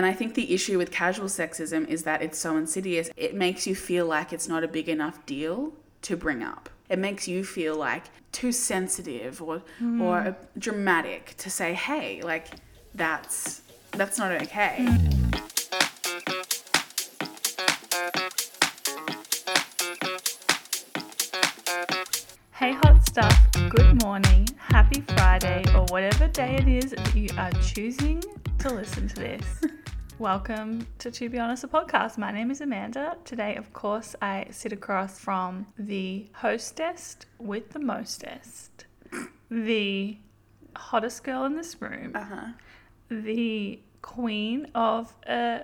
And I think the issue with casual sexism is that it's so insidious. It makes you feel like it's not a big enough deal to bring up. It makes you feel like too sensitive or hmm. or dramatic to say, "Hey, like that's that's not okay." Hey, hot stuff. Good morning, happy Friday, or whatever day it is that you are choosing to listen to this. Welcome to To Be Honest, a podcast. My name is Amanda. Today, of course, I sit across from the hostess with the mostest, the hottest girl in this room, Uh-huh. the queen of a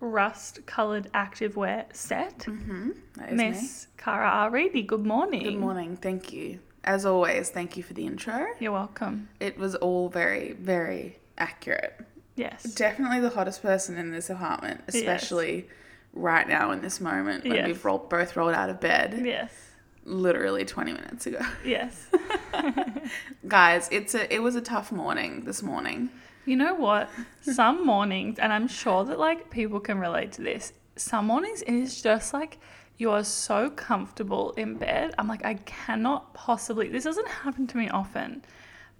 rust coloured activewear set, Mhm. Me. Miss Kara R. Ready. Good morning. Good morning. Thank you. As always, thank you for the intro. You're welcome. It was all very very accurate. Yes. Definitely the hottest person in this apartment, especially right now in this moment when Yes. we've rolled, both rolled out of bed Yes. literally 20 minutes ago. Yes. Guys, it's a it was a tough morning this morning. you know what? Some mornings, and I'm sure that like people can relate to this. Some mornings it is just like you are so comfortable in bed. I'm like, I cannot possibly. This doesn't happen to me often,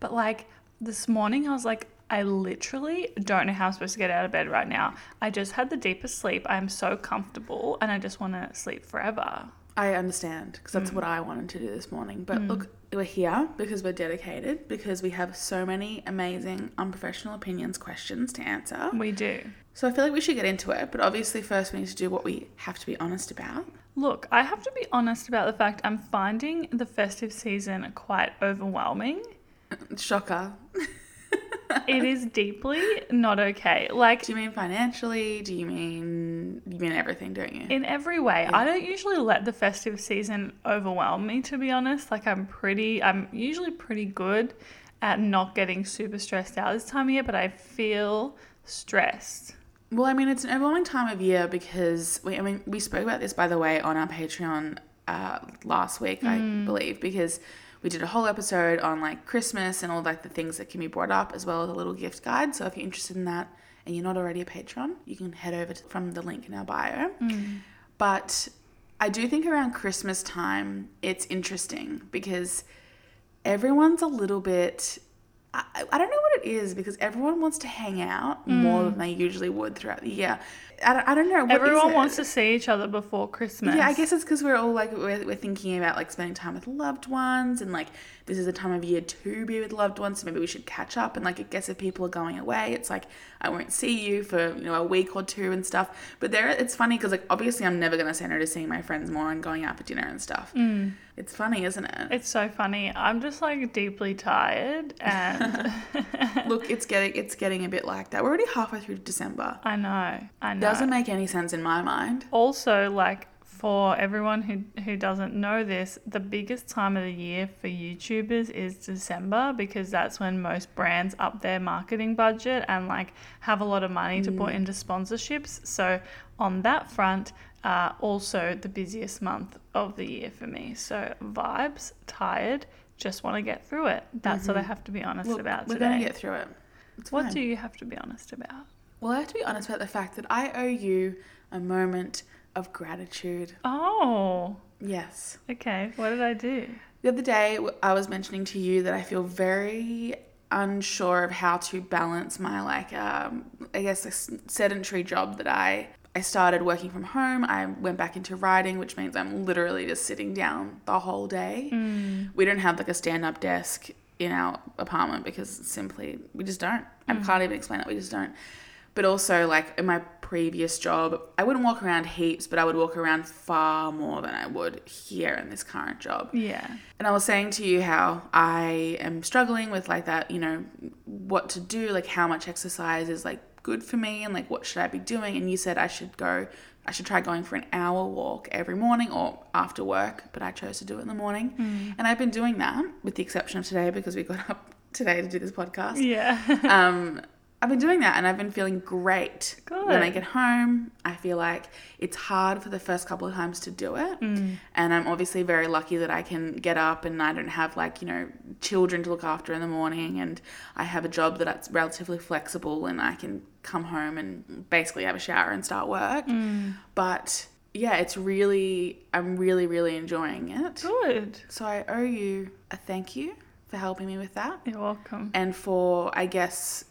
but like this morning, I was like, I literally don't know how I'm supposed to get out of bed right now. I just had the deepest sleep. I'm so comfortable, and I just want to sleep forever. I understand because that's what mm. I wanted to do this morning. But mm. look, we're here because we're dedicated because we have so many amazing unprofessional opinions questions to answer. We do. So I feel like we should get into it, but obviously first we need to do what we have to be honest about. Look, I have to be honest about the fact I'm finding the festive season quite overwhelming. Shocker. it is deeply not okay. Like Do you mean financially? Do you mean you mean everything, don't you? in every way. I don't usually let the festive season overwhelm me to be honest. Like I'm pretty I'm usually pretty good at not getting super stressed out this time of year, but I feel stressed. Well, I mean, it's an overwhelming time of year because we, I mean, we spoke about this by the way on our Patreon uh, last week, I believe, because we did a whole episode on like Christmas and all like the things that can be brought up, as well as a little gift guide. So if you're interested in that and you're not already a patron, you can head over to, from the link in our bio. Mm. But I do think around Christmas time, it's interesting because everyone's a little bit. I, I don't know what it is because everyone wants to hang out more mm. than they usually would throughout the year. I don't, I don't know. what Everyone wants to see each other before Christmas. Yeah, I guess it's because we're all like we're, we're thinking about like spending time with loved ones and like this is a time of year to be with loved ones, so maybe we should catch up. And like I guess if people are going away, it's like I won't see you for you know a week or two and stuff. But there, it's funny because like obviously I'm never gonna say no to seeing my friends more and going out for dinner and stuff. Mm. It's funny, isn't it? It's so funny. I'm just like deeply tired and Look, it's getting it's getting a bit like that. We're already halfway through December. I know. I know. Doesn't make any sense in my mind. also like for everyone who who doesn't know this the biggest time of the year for youtubers is december because that's when most brands up their marketing budget and like have a lot of money to put into sponsorships. So on that front uh, also the busiest month of the year for me. So vibes tired just want to get through it. That's what i have to be honest Look, about we're today. gonna get through it. It's what fine. do you have to be honest about Well, I have to be honest about the fact that I owe you a moment of gratitude. oh Yes. okay what did i do The other day, I was mentioning to you that I feel very unsure of how to balance my, like, um, I guess, a sedentary job that I. I started working from home. I went back into writing, which means I'm literally just sitting down the whole day. We don't have like a stand up desk in our apartment because simply we just don't. I can't even explain it. We just don't. But also, like in my previous job, I wouldn't walk around heaps, but I would walk around far more than I would here in this current job. yeah And I was saying to you how I am struggling with like that, you know, what to do, like how much exercise is like good for me and like what should I be doing? And you said I should go, I should try going for an hour walk every morning or after work, but I chose to do it in the morning. And I've been doing that with the exception of today because we got up today to do this podcast. yeah Um, I've been doing that and I've been feeling great. When I get home, I feel like it's hard for the first couple of times to do it. Mm. And I'm obviously very lucky that I can get up and I don't have like, you know, children to look after in the morning and I have a job that's relatively flexible and I can come home and basically have a shower and start work. Mm. But yeah, it's really I'm really really enjoying it. Good. So I owe you a thank you for helping me with that You're welcome. and for I guess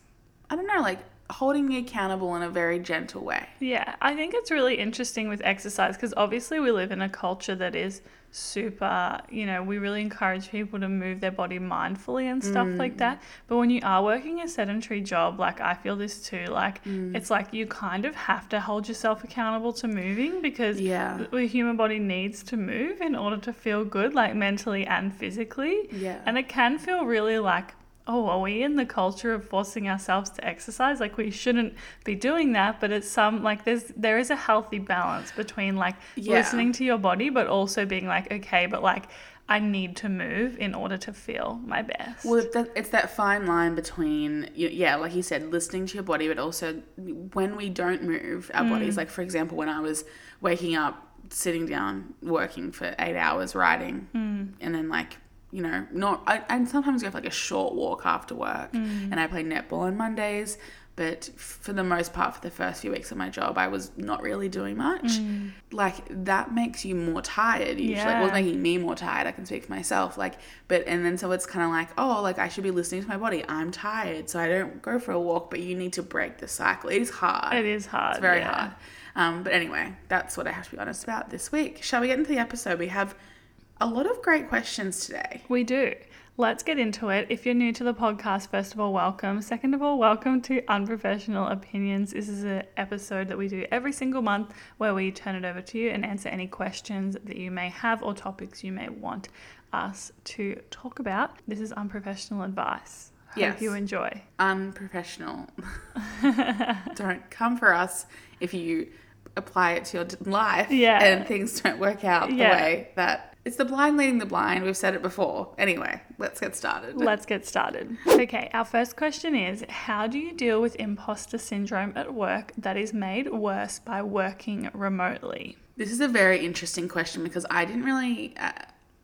I don't know like holding me accountable in a very gentle way. Yeah, I think it's really interesting with exercise because obviously we live in a culture that is super, you know, we really encourage people to move their body mindfully and stuff Mm. like that. But when you are working a sedentary job, like I feel this too, like Mm. it's like you kind of have to hold yourself accountable to moving because Yeah. the the human body needs to move in order to feel good, like mentally and physically. Yeah. And it can feel really like, oh, are we in the culture of forcing ourselves to exercise? Like we shouldn't be doing that, but it's some like there's there is a healthy balance between like Yeah. listening to your body, but also being like, okay, but like I need to move in order to feel my best. Well, it's that, fine line between, yeah, like you said, listening to your body, but also when we don't move our Mm. bodies. Like, for example, when I was waking up, sitting down, working for eight hours, writing, Mm. and then, like, you know, not, I, and sometimes go for like a short walk after work, Mm. and I play netball on Mondays. But for the most part, for the first few weeks of my job, I was not really doing much. Like that makes you more tired. Usually, well, Yeah. it's making me more tired. I can speak for myself. Like, but and then so it's kind of like, oh, like I should be listening to my body. I'm tired, so I don't go for a walk. But you need to break the cycle. It is hard. it is hard. It's very yeah. hard. Um, but anyway, that's what I have to be honest about this week. Shall we get into the episode? We have a lot of great questions today. We do. Let's get into it. If you're new to the podcast, first of all, welcome. Second of all, welcome to Unprofessional Opinions. This is an episode that we do every single month where we turn it over to you and answer any questions that you may have or topics you may want us to talk about. This is unprofessional advice. Hope Yes. you enjoy. Unprofessional. don't come for us if you apply it to your life Yeah. and things don't work out the Yeah. way that it's the blind leading the blind. We've said it before. Anyway, let's get started. Let's get started. Okay, our first question is How do you deal with imposter syndrome at work that is made worse by working remotely? This is a very interesting question because I didn't really. Uh,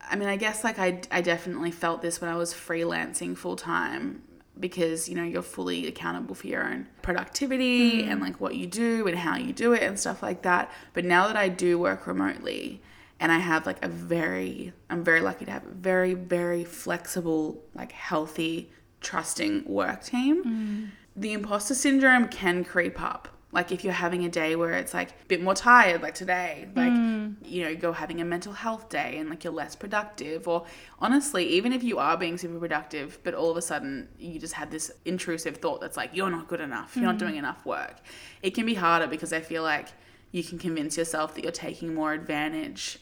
I mean, I guess like I, I definitely felt this when I was freelancing full time because you know you're fully accountable for your own productivity and like what you do and how you do it and stuff like that. But now that I do work remotely and I have like a very, I'm very lucky to have a very, very flexible, like healthy, trusting work team. Mm. The imposter syndrome can creep up. Like if you're having a day where it's like a bit more tired, like today, like mm. you know, go having a mental health day and like you're less productive, or honestly, even if you are being super productive, but all of a sudden you just had this intrusive thought that's like you're not good enough, you're not mm. doing enough work. It can be harder because I feel like you can convince yourself that you're taking more advantage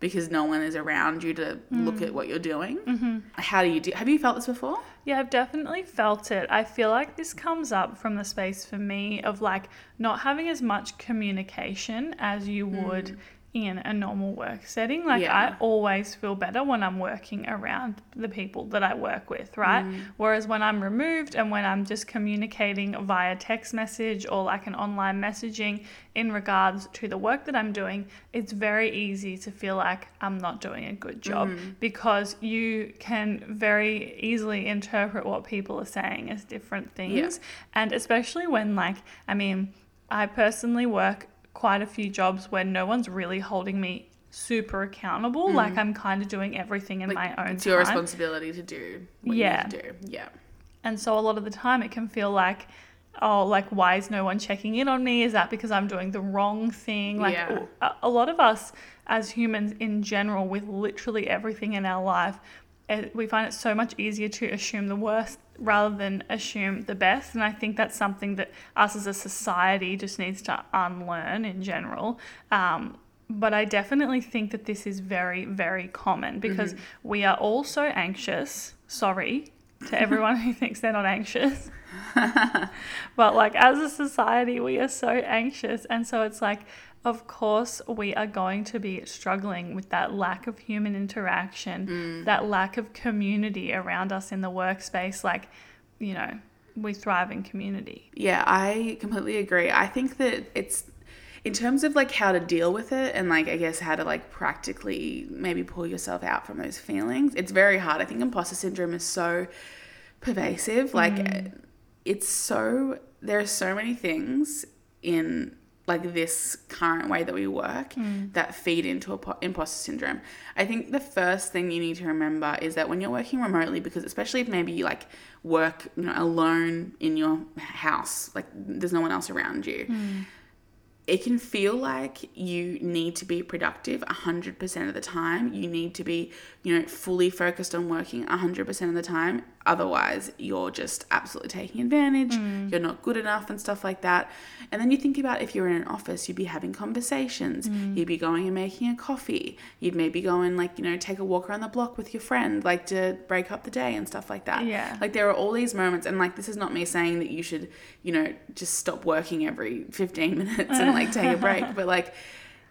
because no one is around you to look at what you're doing. Mm-hmm. How do you do? Have you felt this before? Yeah, I've definitely felt it. I feel like this comes up from the space for me of like not having as much communication as you would in a normal work setting. Like Yeah. I always feel better when I'm working around the people that I work with, right? Mm. Whereas when I'm removed and when I'm just communicating via text message or like an online messaging in regards to the work that I'm doing, it's very easy to feel like I'm not doing a good job mm-hmm. because you can very easily interpret what people are saying as different things. And especially when, like, I mean, I personally work quite a few jobs where no one's really holding me super accountable. Mm. Like, I'm kind of doing everything in my own It's your time. responsibility to do what Yeah. you need to do. Yeah. And so a lot of the time it can feel like, oh, like, why is no one checking in on me? Is that because I'm doing the wrong thing? Like, Yeah. a, a lot of us as humans in general, with literally everything in our life, we find it so much easier to assume the worst rather than assume the best. And I think that's something that us as a society just needs to unlearn in general. Um, but I definitely think that this is very, very common because we are all so anxious. Sorry to everyone who thinks they're not anxious. but like as a society, we are so anxious. And so it's like, of course, we are going to be struggling with that lack of human interaction, mm. that lack of community around us in the workspace. Like, you know, we thrive in community. Yeah, I completely agree. I think that it's in terms of like how to deal with it and like I guess how to like practically maybe pull yourself out from those feelings. It's very hard. I think imposter syndrome is so pervasive. Like Mm. it's so there are so many things in like this current way that we work Mm. that feed into a po- imposter syndrome. I think the first thing you need to remember is that when you're working remotely, because especially if maybe you like work you know alone in your house, like there's no one else around you, it can feel like you need to be productive 100% of the time. You need to be, you know, fully focused on working 100% of the time. Otherwise, you're just absolutely taking advantage. Mm. You're not good enough and stuff like that. And then you think about if you're in an office, you'd be having conversations. Mm. You'd be going and making a coffee. You'd maybe go and, like, you know, take a walk around the block with your friend, like to break up the day and stuff like that. Yeah. Like, there are all these moments. And, like, this is not me saying that you should, you know, just stop working every 15 minutes and, like, take a break. But, like,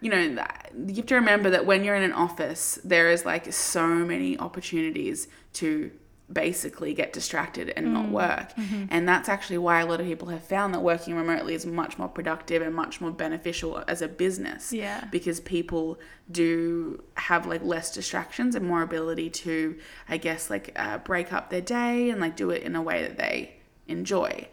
you know, you have to remember that when you're in an office, there is like so many opportunities to basically get distracted and not work. And that's actually why a lot of people have found that working remotely is much more productive and much more beneficial as a business. Yeah. Because people do have like less distractions and more ability to, I guess, like uh, break up their day and like do it in a way that they enjoy.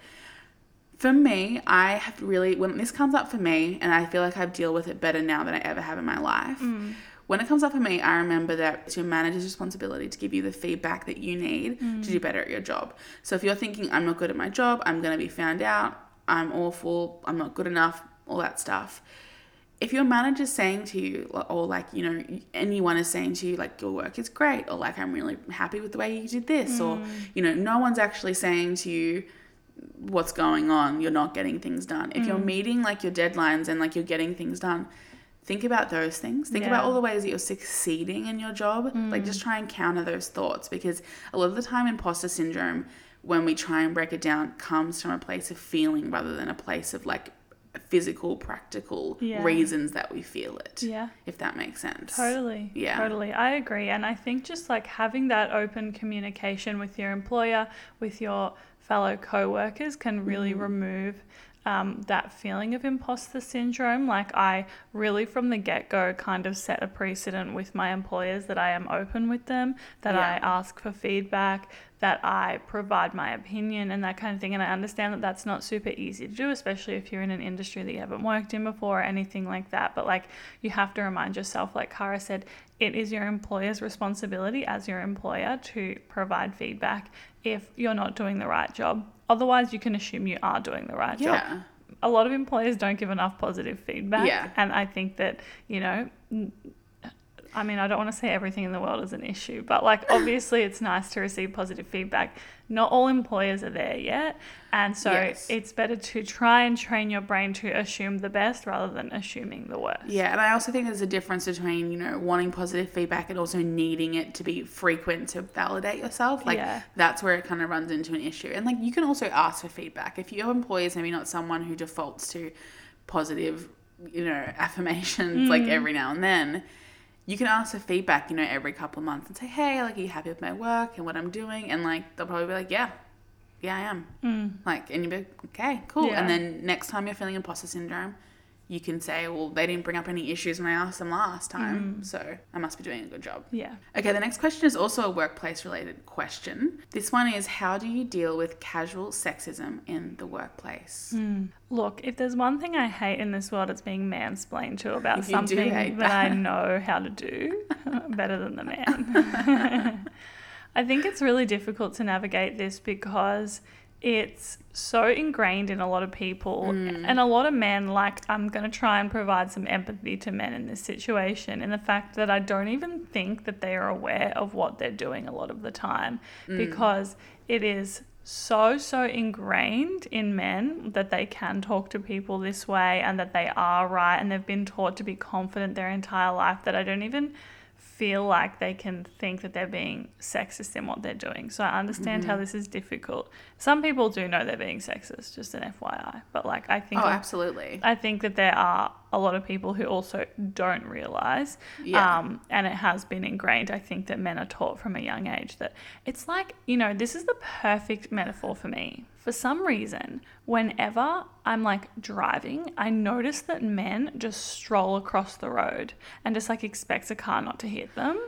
For me, I have really, when this comes up for me, and I feel like I deal with it better now than I ever have in my life. Mm. When it comes up for me, I remember that it's your manager's responsibility to give you the feedback that you need to mm. do better at your job. So if you're thinking, I'm not good at my job, I'm going to be found out, I'm awful, I'm not good enough, all that stuff. If your manager's saying to you, or like, you know, anyone is saying to you, like, your work is great, or like, I'm really happy with the way you did this, or, mm. you know, no one's actually saying to you, what's going on you're not getting things done if you're mm. meeting like your deadlines and like you're getting things done think about those things think about all the ways that you're succeeding in your job like just mm. try and counter those thoughts because a lot of the time imposter syndrome when we try and break it down comes from a place of feeling rather than a place of like physical practical Yeah. reasons that we feel it Yeah. if that makes sense Totally. Yeah. Totally. I agree. And I think just like having that open communication with your employer, with your fellow co workers can really Mm-hmm. remove um, that feeling of imposter syndrome. Like, I really, from the get go, kind of set a precedent with my employers that I am open with them, that I ask for feedback, that I provide my opinion and that kind of thing. And I understand that that's not super easy to do, especially if you're in an industry that you haven't worked in before or anything like that. But like, you have to remind yourself, like Kara said, it is your employer's responsibility as your employer to provide feedback if you're not doing the right job. Otherwise, you can assume you are doing the right job yeah a lot of employers don't give enough positive feedback. Yeah. And I think that, you know, I mean, I don't want to say everything in the world is an issue, but like obviously it's nice to receive positive feedback. Not all employers are there yet. And so Yes. it's better to try and train your brain to assume the best rather than assuming the worst. Yeah, and I also think there's a difference between, you know, wanting positive feedback and also needing it to be frequent to validate yourself. Like Yeah. that's where it kind of runs into an issue. And like you can also ask for feedback. If your employer is maybe not someone who defaults to positive, you know, affirmations like mm. every now and then, you can ask for feedback, you know, every couple of months and say, Hey, like are you happy with my work and what I'm doing? And like they'll probably be like, Yeah, yeah, I am. Mm. Like, and you'd be like, okay, cool. Yeah. And then next time you're feeling imposter syndrome, you can say, well, they didn't bring up any issues when I asked them last time, mm-hmm. so I must be doing a good job. Yeah. Okay, the next question is also a workplace related question. This one is How do you deal with casual sexism in the workplace? Hmm. Look, if there's one thing I hate in this world, it's being mansplained to about something hate that I know how to do uh, better than the man. I think it's really difficult to navigate this because it's so ingrained in a lot of people Mm. and a lot of men like I'm going to try and provide some empathy to men in this situation and the fact that I don't even think that they are aware of what they're doing a lot of the time Mm. because it is so so ingrained in men that they can talk to people this way and that they are right and they've been taught to be confident their entire life that I don't even feel like they can think that they're being sexist in what they're doing. So I understand how this is difficult. Some people do know they're being sexist, just an FYI. But like, I think Oh, absolutely. I think that there are a lot of people who also don't realize, Yeah. um, and it has been ingrained. I think that men are taught from a young age that it's like you know this is the perfect metaphor for me. For some reason, whenever I'm like driving, I notice that men just stroll across the road and just like expect a car not to hit them.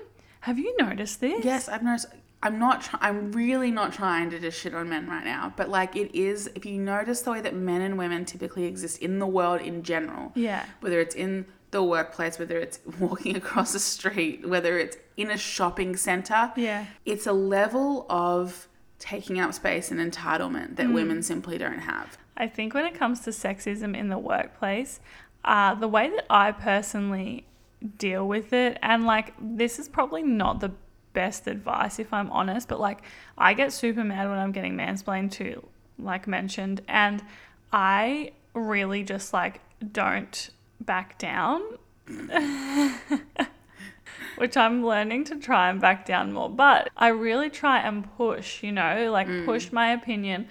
Have you noticed this? Yes, I've noticed. I'm not. I'm really not trying to just shit on men right now, but like it is. If you notice the way that men and women typically exist in the world in general, Yeah. whether it's in the workplace, whether it's walking across the street, whether it's in a shopping center, Yeah. it's a level of taking up space and entitlement that women simply don't have. I think when it comes to sexism in the workplace, uh, the way that I personally deal with it, and like this is probably not the best advice if I'm honest, but like I get super mad when I'm getting mansplained to, like mentioned, and I really just like don't back down. Which I'm learning to try and back down more. But I really try and push, you know, like mm. push my opinion,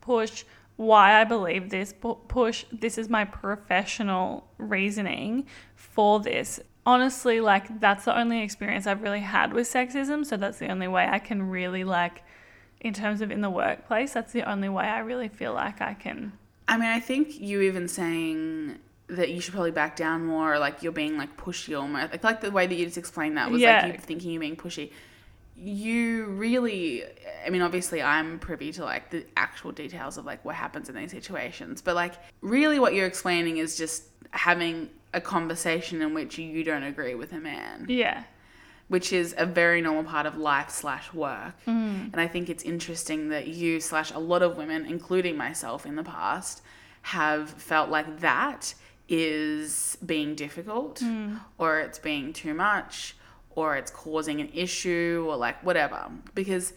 push why I believe this, push this is my professional reasoning for this. Honestly, like that's the only experience I've really had with sexism, so that's the only way I can really like in terms of in the workplace, that's the only way I really feel like I can I mean, I think you even saying that you should probably back down more, or like you're being like pushy almost. I like the way that you just explained that was Yeah. like you thinking you're being pushy. You really, I mean, obviously I'm privy to like the actual details of like what happens in these situations, but like really what you're explaining is just having a conversation in which you don't agree with a man Yeah. which is a very normal part of life slash work. Mm. And I think it's interesting that you slash a lot of women, including myself in the past, have felt like that is being difficult mm. or it's being too much or it's causing an issue or like whatever. Because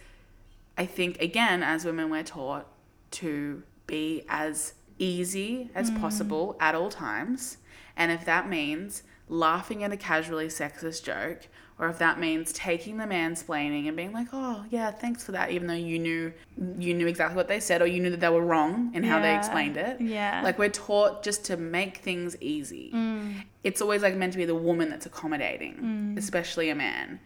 I think, again, as women, we're taught to be as easy as mm. possible at all times. And if that means laughing at a casually sexist joke, or if that means taking the mansplaining and being like, "Oh, yeah, thanks for that," even though you knew you knew exactly what they said, or you knew that they were wrong in how they explained it. Yeah. Like we're taught just to make things easy. Mm. It's always like meant to be the woman that's accommodating, mm. especially a man.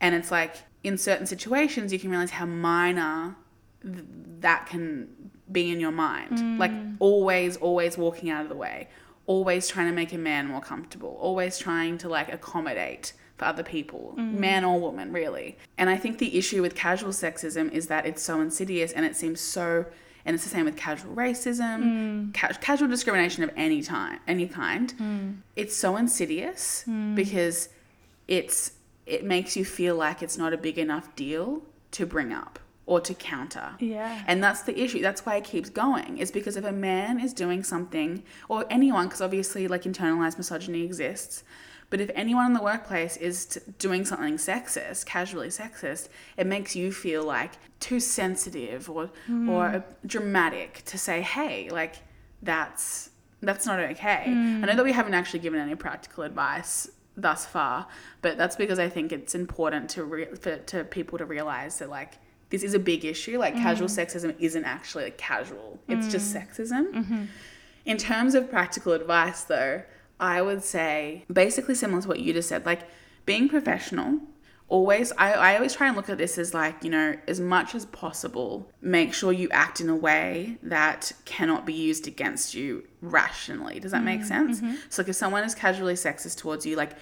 And it's like in certain situations you can realize how minor th- that can be in your mind. Mm. Like always, always walking out of the way, always trying to make a man more comfortable, always trying to like accommodate for other people, mm. man or woman, really. And I think the issue with casual sexism is that it's so insidious and it seems so. And it's the same with casual racism, mm. ca- casual discrimination of any time, any kind. Mm. It's so insidious because it's it makes you feel like it's not a big enough deal to bring up or to counter. Yeah. And that's the issue. That's why it keeps going. Is because if a man is doing something, or anyone, because obviously like internalized misogyny exists, but if anyone in the workplace is t- doing something sexist, casually sexist, it makes you feel like too sensitive or hmm. or dramatic to say, hey, like that's that's not okay. I know hmm. that we haven't actually given any practical advice thus far, but that's because I think it's important to re- for to people to realize that like this is a big issue. Like casual mm. sexism isn't actually like casual; it's just mm. sexism. Mm-hmm. In terms of practical advice, though, I would say basically similar to what you just said, like being professional. Always, I, I always try and look at this as like, you know, as much as possible, make sure you act in a way that cannot be used against you rationally. Does that make mm, sense? Mm-hmm. So, like, if someone is casually sexist towards you, like,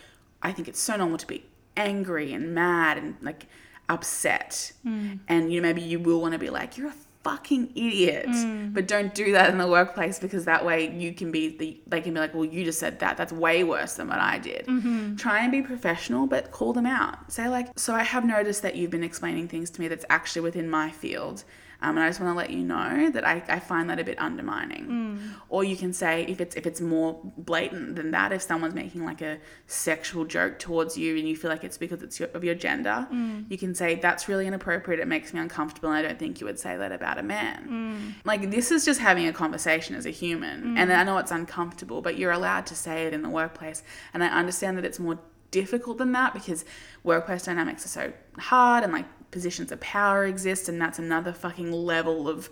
I think it's so normal to be angry and mad and like upset. Mm. And, you know, maybe you will want to be like, you're a fucking idiot. Mm. But don't do that in the workplace because that way you can be the they can be like, well, you just said that. That's way worse than what I did. Mm-hmm. Try and be professional, but call them out. Say like, so I have noticed that you've been explaining things to me that's actually within my field. Um, and I just want to let you know that I, I find that a bit undermining. Mm. Or you can say if it's if it's more blatant than that, if someone's making like a sexual joke towards you and you feel like it's because it's your, of your gender, mm. you can say that's really inappropriate. It makes me uncomfortable, and I don't think you would say that about a man. Mm. Like this is just having a conversation as a human, and I know it's uncomfortable, but you're allowed to say it in the workplace. And I understand that it's more difficult than that because workplace dynamics are so hard and like positions of power exist and that's another fucking level of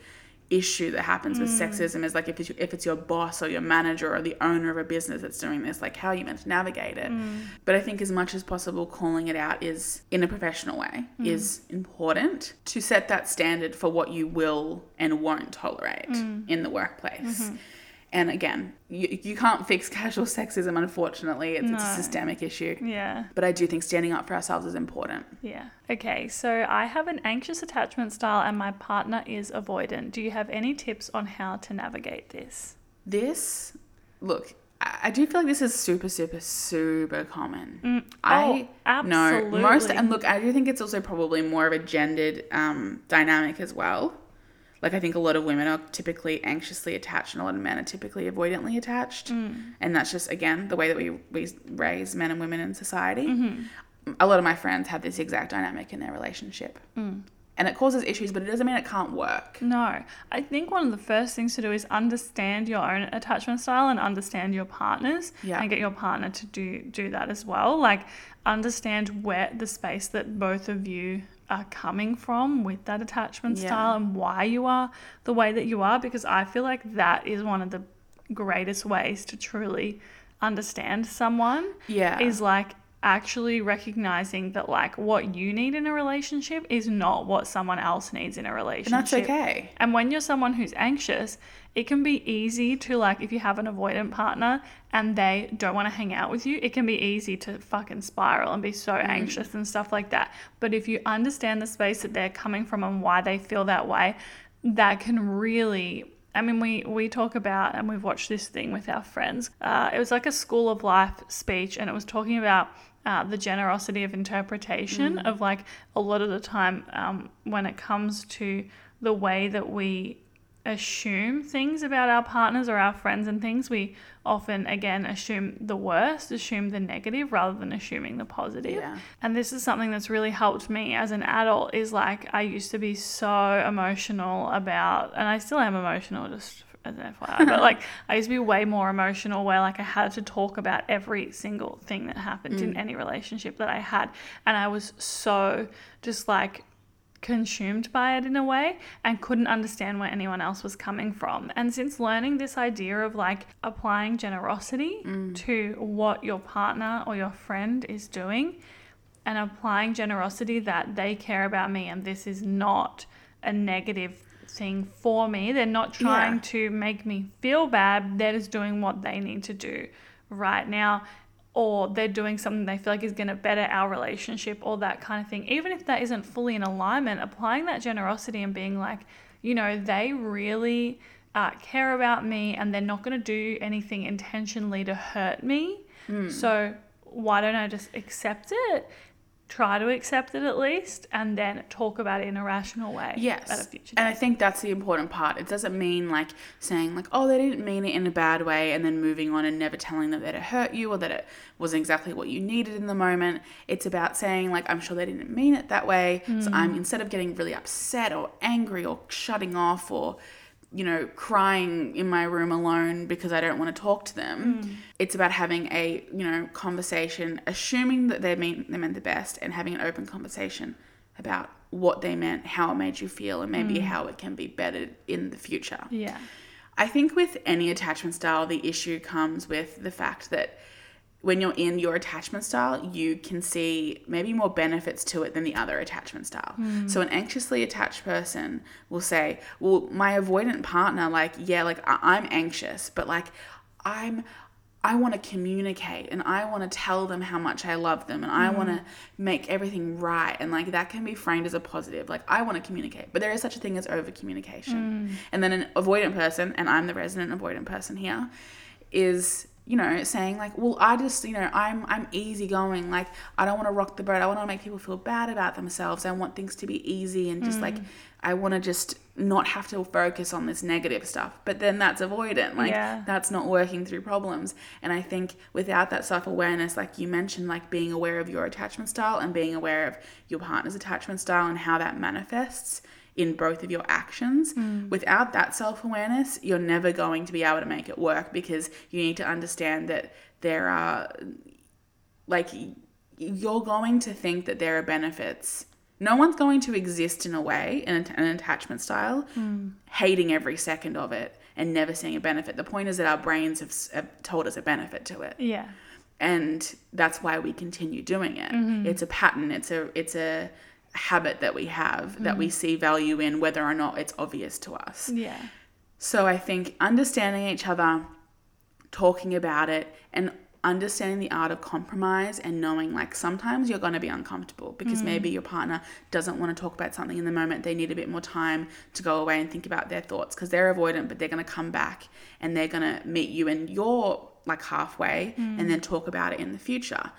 issue that happens with mm. sexism is like if it's, if it's your boss or your manager or the owner of a business that's doing this like how are you meant to navigate it? Mm. But i think as much as possible calling it out is in a professional way mm. is important to set that standard for what you will and won't tolerate in the workplace mm-hmm. And again you, you can't fix casual sexism unfortunately it's, it's a systemic issue Yeah. but i do think standing up for ourselves is important Yeah. Okay, so I have an anxious attachment style and my partner is avoidant. Do you have any tips on how to navigate this? this look I I do feel like this is super, super, super common. I oh, know most, and look, I do think it's also probably more of a gendered um, dynamic as well. Like I think a lot of women are typically anxiously attached, and a lot of men are typically avoidantly attached, mm. and that's just again the way that we we raise men and women in society. Mm-hmm. A lot of my friends have this exact dynamic in their relationship, mm. and it causes issues, but it doesn't mean it can't work. No, I think one of the first things to do is understand your own attachment style and understand your partner's, Yeah. and get your partner to do do that as well. Like understand where the space that both of you are coming from with that attachment Yeah. style and why you are the way that you are. Because I feel like that is one of the greatest ways to truly understand someone Yeah, is like actually recognizing that like what you need in a relationship is not what someone else needs in a and relationship. that's okay. And when you're someone who's anxious, it can be easy to like if you have an avoidant partner and they don't want to hang out with you, it can be easy to fucking spiral and be so anxious and stuff like that. But if you understand the space that they're coming from and why they feel that way, that can really I mean, we, we talk about, and we've watched this thing with our friends. Uh, it was like a school of life speech, and it was talking about uh, the generosity of interpretation of like a lot of the time um, when it comes to the way that we assume things about our partners or our friends and things, we often again assume the worst, assume the negative rather than assuming the positive. Yeah. And this is something that's really helped me as an adult is like I used to be so emotional about and I still am emotional just as an FYI, but like I used to be way more emotional where like I had to talk about every single thing that happened in mm. any relationship that I had. And I was so just like consumed by it in a way and couldn't understand where anyone else was coming from. And since learning this idea of like applying generosity mm. to what your partner or your friend is doing and applying generosity that they care about me and this is not a negative thing for me. They're not trying Yeah. to make me feel bad. They're just doing what they need to do right now or they're doing something they feel like is going to better our relationship or that kind of thing. Even if that isn't fully in alignment, applying that generosity and being like, you know, they really uh, care about me and they're not going to do anything intentionally to hurt me. So why don't I just accept it? Try to accept it at least, and then talk about it in a rational way Yes. at a future And I think that's the important part. It doesn't mean like saying like, oh, they didn't mean it in a bad way and then moving on and never telling them that it hurt you or that it wasn't exactly what you needed in the moment. It's about saying like, I'm sure they didn't mean it that way. So I'm Mm. instead of getting really upset or angry or shutting off or you know, crying in my room alone because I don't want to talk to them. Mm. It's about having a, you know, conversation, assuming that they mean they meant the best and having an open conversation about what they meant, how it made you feel, and maybe how it can be bettered in the future. Yeah. I think with any attachment style, the issue comes with the fact that when you're in your attachment style, you can see maybe more benefits to it than the other attachment style. Hmm. So, an anxiously attached person will say, Well, my avoidant partner, like, yeah, like I- I'm anxious, but like I'm. I want to communicate and I want to tell them how much I love them and I hmm. want to make everything right. And like that can be framed as a positive. Like I want to communicate, but there is such a thing as over communication. Hmm. And then an avoidant person, and I'm the resident avoidant person here, is you know saying like well i just you know i'm i'm easygoing. Like i don't want to rock the boat. I want to make people feel bad about themselves. I want things to be easy and just like mm. i want to just not have to focus on this negative stuff. But then that's avoidant. Like Yeah. that's not working through problems. And i think without that self-awareness like you mentioned like being aware of your attachment style and being aware of your partner's attachment style and how that manifests in both of your actions. Mm. Without that self awareness, you're never going to be able to make it work because you need to understand that there are, like, you're going to think that there are benefits No one's going to exist in a way, in an attachment style, mm. hating every second of it and never seeing a benefit. The point is that our brains have, have told us a benefit to it. Yeah. And that's why we continue doing it. Mm-hmm. It's a pattern, it's a it's a habit that we have that we mm. see value in whether or not it's obvious to us. Yeah. So I think understanding each other, talking about it, and understanding the art of compromise and knowing like sometimes you're going to be uncomfortable because mm. maybe your partner doesn't want to talk about something in the moment. They need a bit more time to go away and think about their thoughts because they're avoidant, but they're going to come back and they're going to meet you and you're like halfway mm. and then talk about it in the future.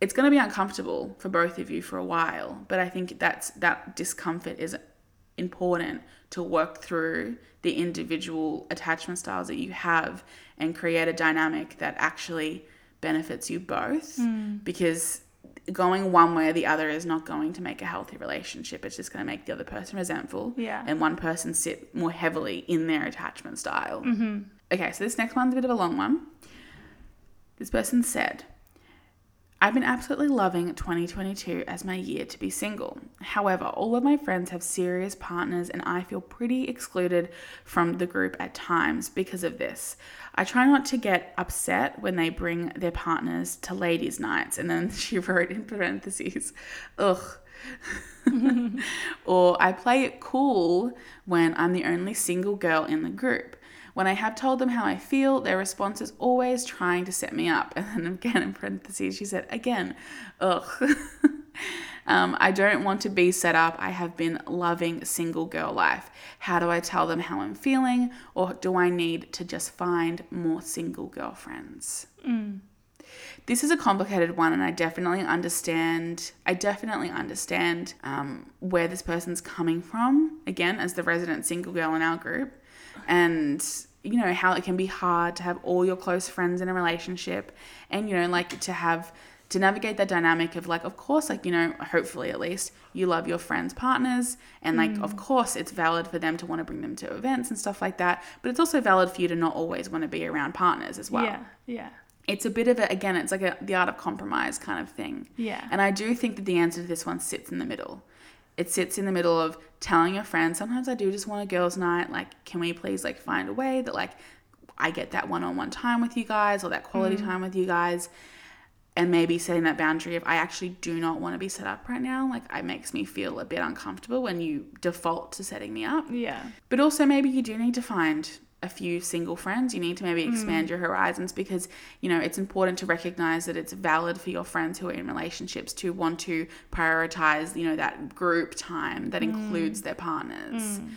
It's going to be uncomfortable for both of you for a while, but I think that's that discomfort is important to work through the individual attachment styles that you have and create a dynamic that actually benefits you both. Hmm. Because going one way or the other is not going to make a healthy relationship. It's just going to make the other person resentful Yeah. and one person sit more heavily in their attachment style. Mm-hmm. Okay so this next one's a bit of a long one. This person said I've been absolutely loving 2022 as my year to be single. However, all of my friends have serious partners, and I feel pretty excluded from the group at times because of this. I try not to get upset when they bring their partners to ladies' nights, and then she wrote in parentheses, ugh. or I play it cool when I'm the only single girl in the group. When I have told them how I feel, their response is always trying to set me up. And then again in parentheses, she said, again, ugh. um, I don't want to be set up. I have been loving single girl life. How do I tell them how I'm feeling? Or do I need to just find more single girlfriends? This is a complicated one, and I definitely understand. I definitely understand um, where this person's coming from. Again, as the resident single girl in our group, and you know how it can be hard to have all your close friends in a relationship, and you know like to have to navigate that dynamic of like, of course, like you know, hopefully at least you love your friends' partners, and like mm. of course it's valid for them to want to bring them to events and stuff like that. But it's also valid for you to not always want to be around partners as well Yeah. Yeah. it's a bit of a again it's like a the art of compromise kind of thing Yeah. and i do think that the answer to this one sits in the middle it sits in the middle of telling your friends sometimes i do just want a girls night like can we please like find a way that like i get that one-on-one time with you guys or that quality mm. time with you guys? And maybe setting that boundary of i actually do not want to be set up right now like it makes me feel a bit uncomfortable when you default to setting me up. Yeah. but also, maybe you do need to find a few single friends. You need to maybe expand mm. your horizons because, you know, it's important to recognize that it's valid for your friends who are in relationships to want to prioritize, you know, that group time that mm. includes their partners. Mm.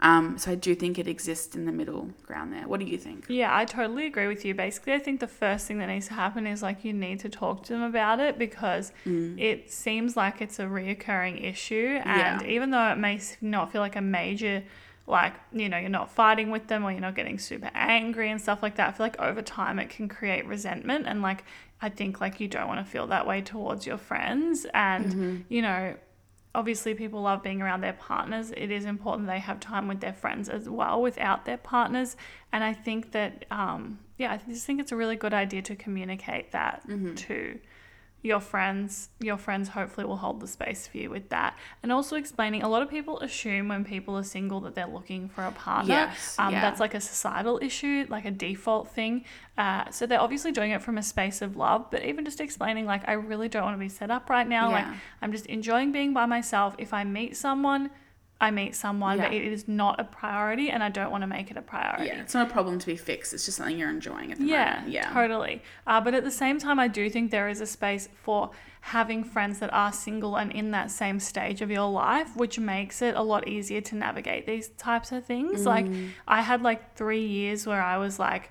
Um, so I do think it exists in the middle ground there. What do you think? Yeah, I totally agree with you. Basically, I think the first thing that needs to happen is like you need to talk to them about it because it seems like it's a reoccurring issue. And Yeah. even though it may not feel like a major, like, you know, you're not fighting with them or you're not getting super angry and stuff like that, I feel like over time it can create resentment. And like, I think like you don't want to feel that way towards your friends. And, you know, obviously people love being around their partners it is important they have time with their friends as well without their partners and i think that um, yeah i just think it's a really good idea to communicate that to your friends your friends hopefully will hold the space for you with that. And also explaining a lot of people assume when people are single that they're looking for a partner. Yes, um, yeah. that's like a societal issue like a default thing. Uh, so they're obviously doing it from a space of love but even just explaining like i really don't want to be set up right now. Like i'm just enjoying being by myself. If i meet someone i meet someone but it is not a priority and i don't want to make it a priority Yeah, it's not a problem to be fixed. It's just something you're enjoying at the yeah, moment. Yeah. totally. Uh, but at the same time, I do think there is a space for having friends that are single and in that same stage of your life, which makes it a lot easier to navigate these types of things. Like, I had like three years where I was like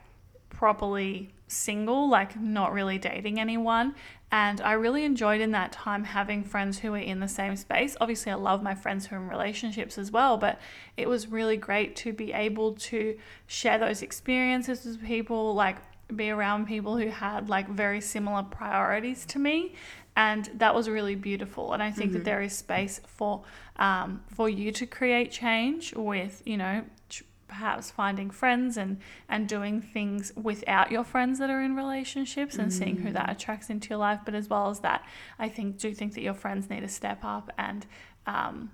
properly single, like not really dating anyone. And I really enjoyed in that time having friends who were in the same space. Obviously, I love my friends who are in relationships as well, but it was really great to be able to share those experiences with people, like be around people who had like very similar priorities to me. And that was really beautiful. And I think that there is space for um, for you to create change with, you know, perhaps finding friends and and doing things without your friends that are in relationships and seeing who that attracts into your life but as well as that i think do think that your friends need to step up and um,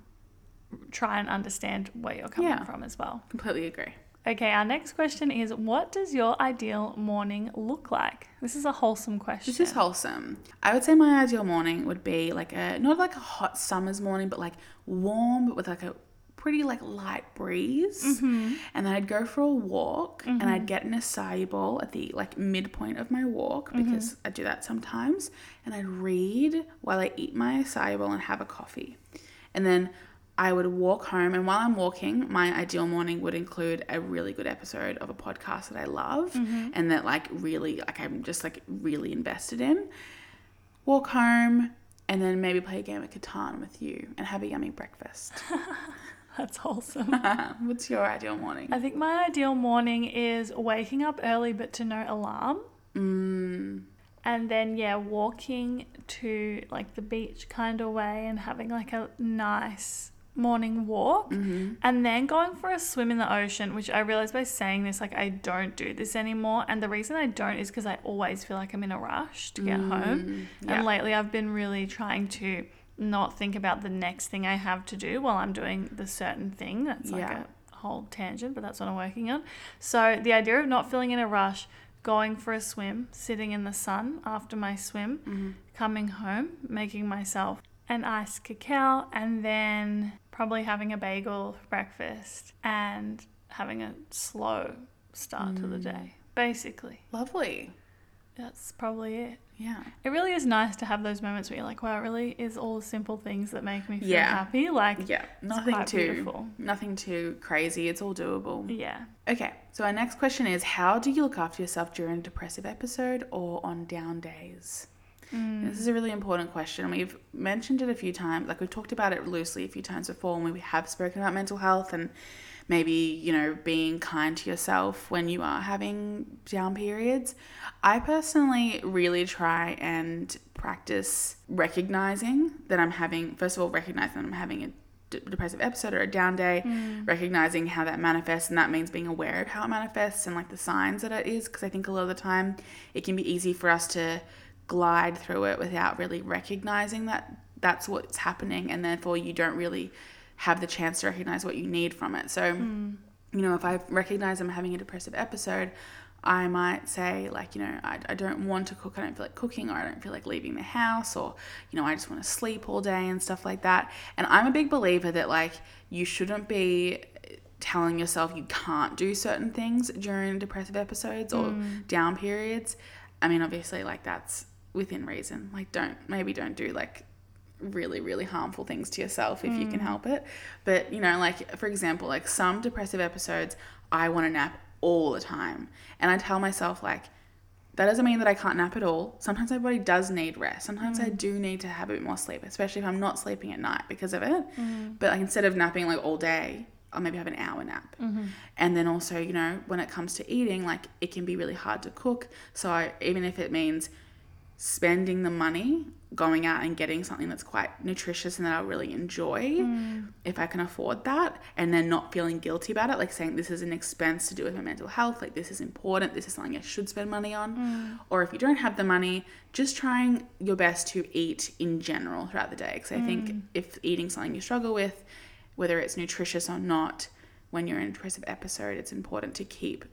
try and understand where you're coming Yeah. from as well Completely agree. okay our next question is what does your ideal morning look like this is a wholesome question This is wholesome. I would say my ideal morning would be like a not like a hot summer's morning, but like warm, but with like a pretty like light breeze. Mm-hmm. And then I'd go for a walk and I'd get an acai bowl at the like midpoint of my walk Mm-hmm. because I do that sometimes. And I'd read while I eat my acai bowl and have a coffee. And then I would walk home, and while I'm walking, my ideal morning would include a really good episode of a podcast that I love Mm-hmm. and that, like, really, like, I'm just like really invested in. Walk home, and then maybe play a game of Catan with you and have a yummy breakfast. that's wholesome What's your ideal morning? i think my ideal morning is waking up early but to no alarm Mm, and then yeah walking to like the beach kind of way and having like a nice morning walk mm-hmm. and then going for a swim in the ocean which i realized by saying this like i don't do this anymore and the reason i don't is because i always feel like i'm in a rush to get home Mm, yeah. and lately i've been really trying to not think about the next thing i have to do while i'm doing the certain thing that's like Yeah. a whole tangent but that's what i'm working on so the idea of not feeling in a rush going for a swim sitting in the sun after my swim Mm-hmm. coming home, making myself an iced cacao, and then probably having a bagel for breakfast and having a slow start to the Mm. day. Basically, Lovely. that's probably it. Yeah. It really is nice to have those moments where you're like, wow, it really is all the simple things that make me feel Yeah. happy. Like, Yeah. Nothing too beautiful. nothing too crazy. It's all doable. yeah. Okay, so our next question is how do you look after yourself during a depressive episode or on down days? Mm. This is a really important question. We've mentioned it a few times, like we've talked about it loosely a few times before, and we have spoken about mental health and maybe, you know, being kind to yourself when you are having down periods. I personally really try and practice recognizing that I'm having, first of all, recognizing that I'm having a depressive episode or a down day, mm. recognizing how that manifests, and that means being aware of how it manifests and like the signs that it is. Because I think a lot of the time it can be easy for us to glide through it without really recognizing that that's what's happening, and therefore you don't really have the chance to recognize what you need from it. So, hmm. you know, if I recognize I'm having a depressive episode, I might say, like, you know, I, I don't want to cook, I don't feel like cooking, or I don't feel like leaving the house, or, you know, I just want to sleep all day and stuff like that. And I'm a big believer that, like, you shouldn't be telling yourself you can't do certain things during depressive episodes or hmm. down periods. I mean, obviously, like, that's within reason. Like, don't, maybe don't do, like, really really harmful things to yourself if you can mm. help it. But you know like for example like some depressive episodes i want to nap all the time. And i tell myself like that doesn't mean that i can't nap at all. Sometimes my body does need rest. Sometimes i mm. do need to have a bit more sleep especially if i'm not sleeping at night because of it. Mm. But like instead of napping like all day I'll maybe have an hour nap. Mm-hmm. And then also, you know, when it comes to eating, like it can be really hard to cook. So I, even if it means spending the money going out and getting something that's quite nutritious and that I'll really enjoy mm. if I can afford that and then not feeling guilty about it like saying this is an expense to do with my mental health like this is important this is something I should spend money on. Mm. Or if you don't have the money just trying your best to eat in general throughout the day because I think mm. if eating something you struggle with whether it's nutritious or not when you're in a depressive episode it's important to keep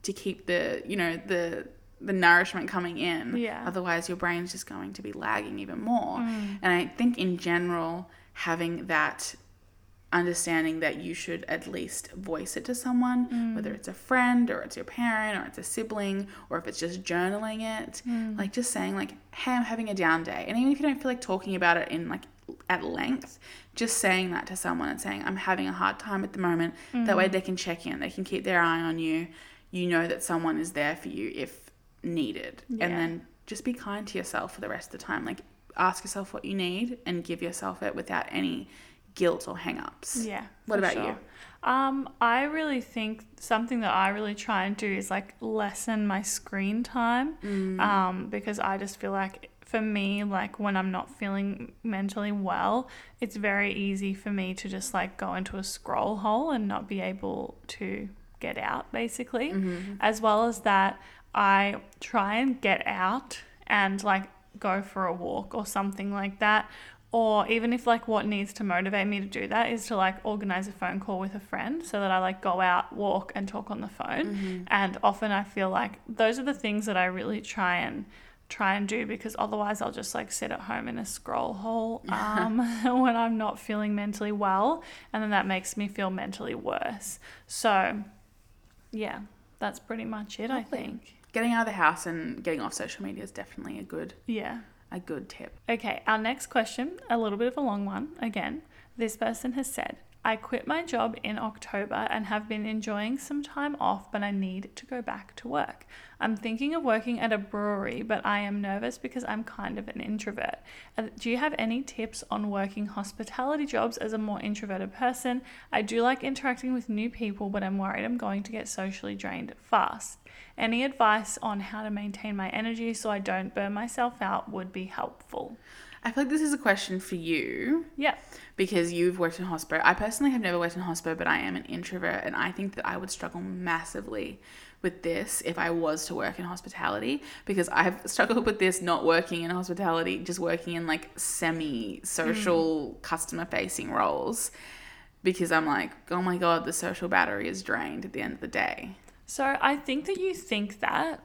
to keep the you know the the nourishment coming in Yeah. otherwise your brain's just going to be lagging even more Mm. and i think in general having that understanding that you should at least voice it to someone Mm. whether it's a friend or it's your parent or it's a sibling or if it's just journaling it Mm. like just saying like hey i'm having a down day and even if you don't feel like talking about it in like at length just saying that to someone and saying i'm having a hard time at the moment that Mm. way they can check in they can keep their eye on you you know that someone is there for you if needed and then just be kind to yourself for the rest of the time like ask yourself what you need and give yourself it without any guilt or hang-ups Yeah. What about you? Um, I really think something that I really try and do is like lessen my screen time. Mm. Um, because I just feel like for me, like when I'm not feeling mentally well, it's very easy for me to just like go into a scroll hole and not be able to get out, basically. Mm-hmm. As well as that, I try and get out and like go for a walk or something like that. Or even if like what needs to motivate me to do that is to like organize a phone call with a friend so that I like go out, walk, and talk on the phone. Mm-hmm. And often I feel like those are the things that I really try and try and do because otherwise I'll just like sit at home in a scroll hole um, when I'm not feeling mentally well, and then that makes me feel mentally worse. So, yeah, that's pretty much it. I think. Getting out of the house and getting off social media is definitely a good Yeah. a good tip. Okay, our next question, a little bit of a long one again. This person has said, I quit my job in October and have been enjoying some time off, but I need to go back to work. I'm thinking of working at a brewery, but I am nervous because I'm kind of an introvert. Uh, Do you have any tips on working hospitality jobs as a more introverted person? I do like interacting with new people, but I'm worried I'm going to get socially drained fast. Any advice on how to maintain my energy so I don't burn myself out would be helpful. I feel like this is a question for you Yeah. because you've worked in hospital. I personally have never worked in hospital, but I am an introvert and I think that I would struggle massively with this if I was to work in hospitality because I've struggled with this not working in hospitality, just working in like semi social hmm. customer facing roles because I'm like, oh my god, the social battery is drained at the end of the day. So I think that you think that.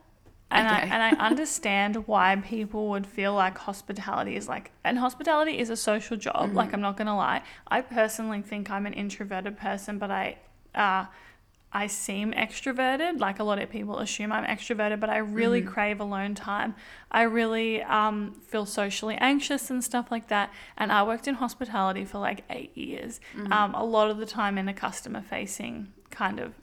And, I, and I understand why people would feel like hospitality is like, and hospitality is a social job. Like, I'm not going to lie. I personally think I'm an introverted person, but I, uh, I seem extroverted. Like a lot of people assume I'm extroverted, but I really crave alone time. I really um, feel socially anxious and stuff like that. And I worked in hospitality for like eight years, um, a lot of the time in a customer facing kind of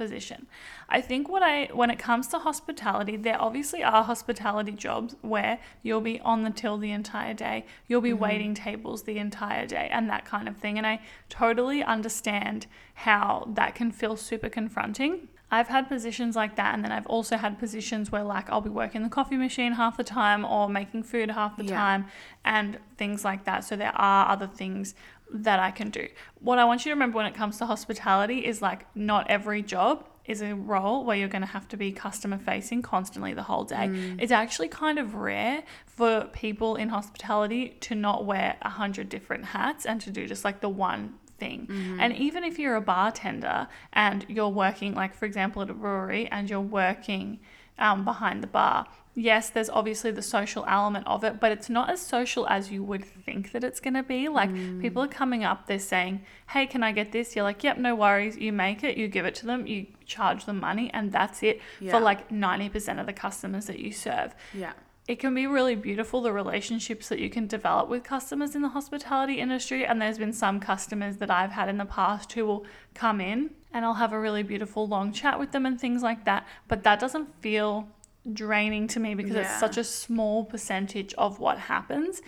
position. I think what I when it comes to hospitality, there obviously are hospitality jobs where you'll be on the till the entire day, you'll be mm-hmm. waiting tables the entire day and that kind of thing. And I totally understand how that can feel super confronting. I've had positions like that, and then I've also had positions where, like, I'll be working the coffee machine half the time or making food half the Yeah. time and things like that. So, there are other things that I can do. What I want you to remember when it comes to hospitality is like, not every job is a role where you're going to have to be customer facing constantly the whole day. Mm. It's actually kind of rare for people in hospitality to not wear a hundred different hats and to do just like the one thing. And even if you're a bartender and you're working, like for example, at a brewery and you're working um, behind the bar, yes, there's obviously the social element of it, but it's not as social as you would think that it's going to be. Like people are coming up, they're saying, Hey, can I get this? You're like, Yep, no worries. You make it, you give it to them, you charge them money, and that's it Yeah. for like 90% of the customers that you serve Yeah. It can be really beautiful the relationships that you can develop with customers in the hospitality industry and there's been some customers that I've had in the past who will come in and I'll have a really beautiful long chat with them and things like that but that doesn't feel draining to me because it's such a small percentage of what happens.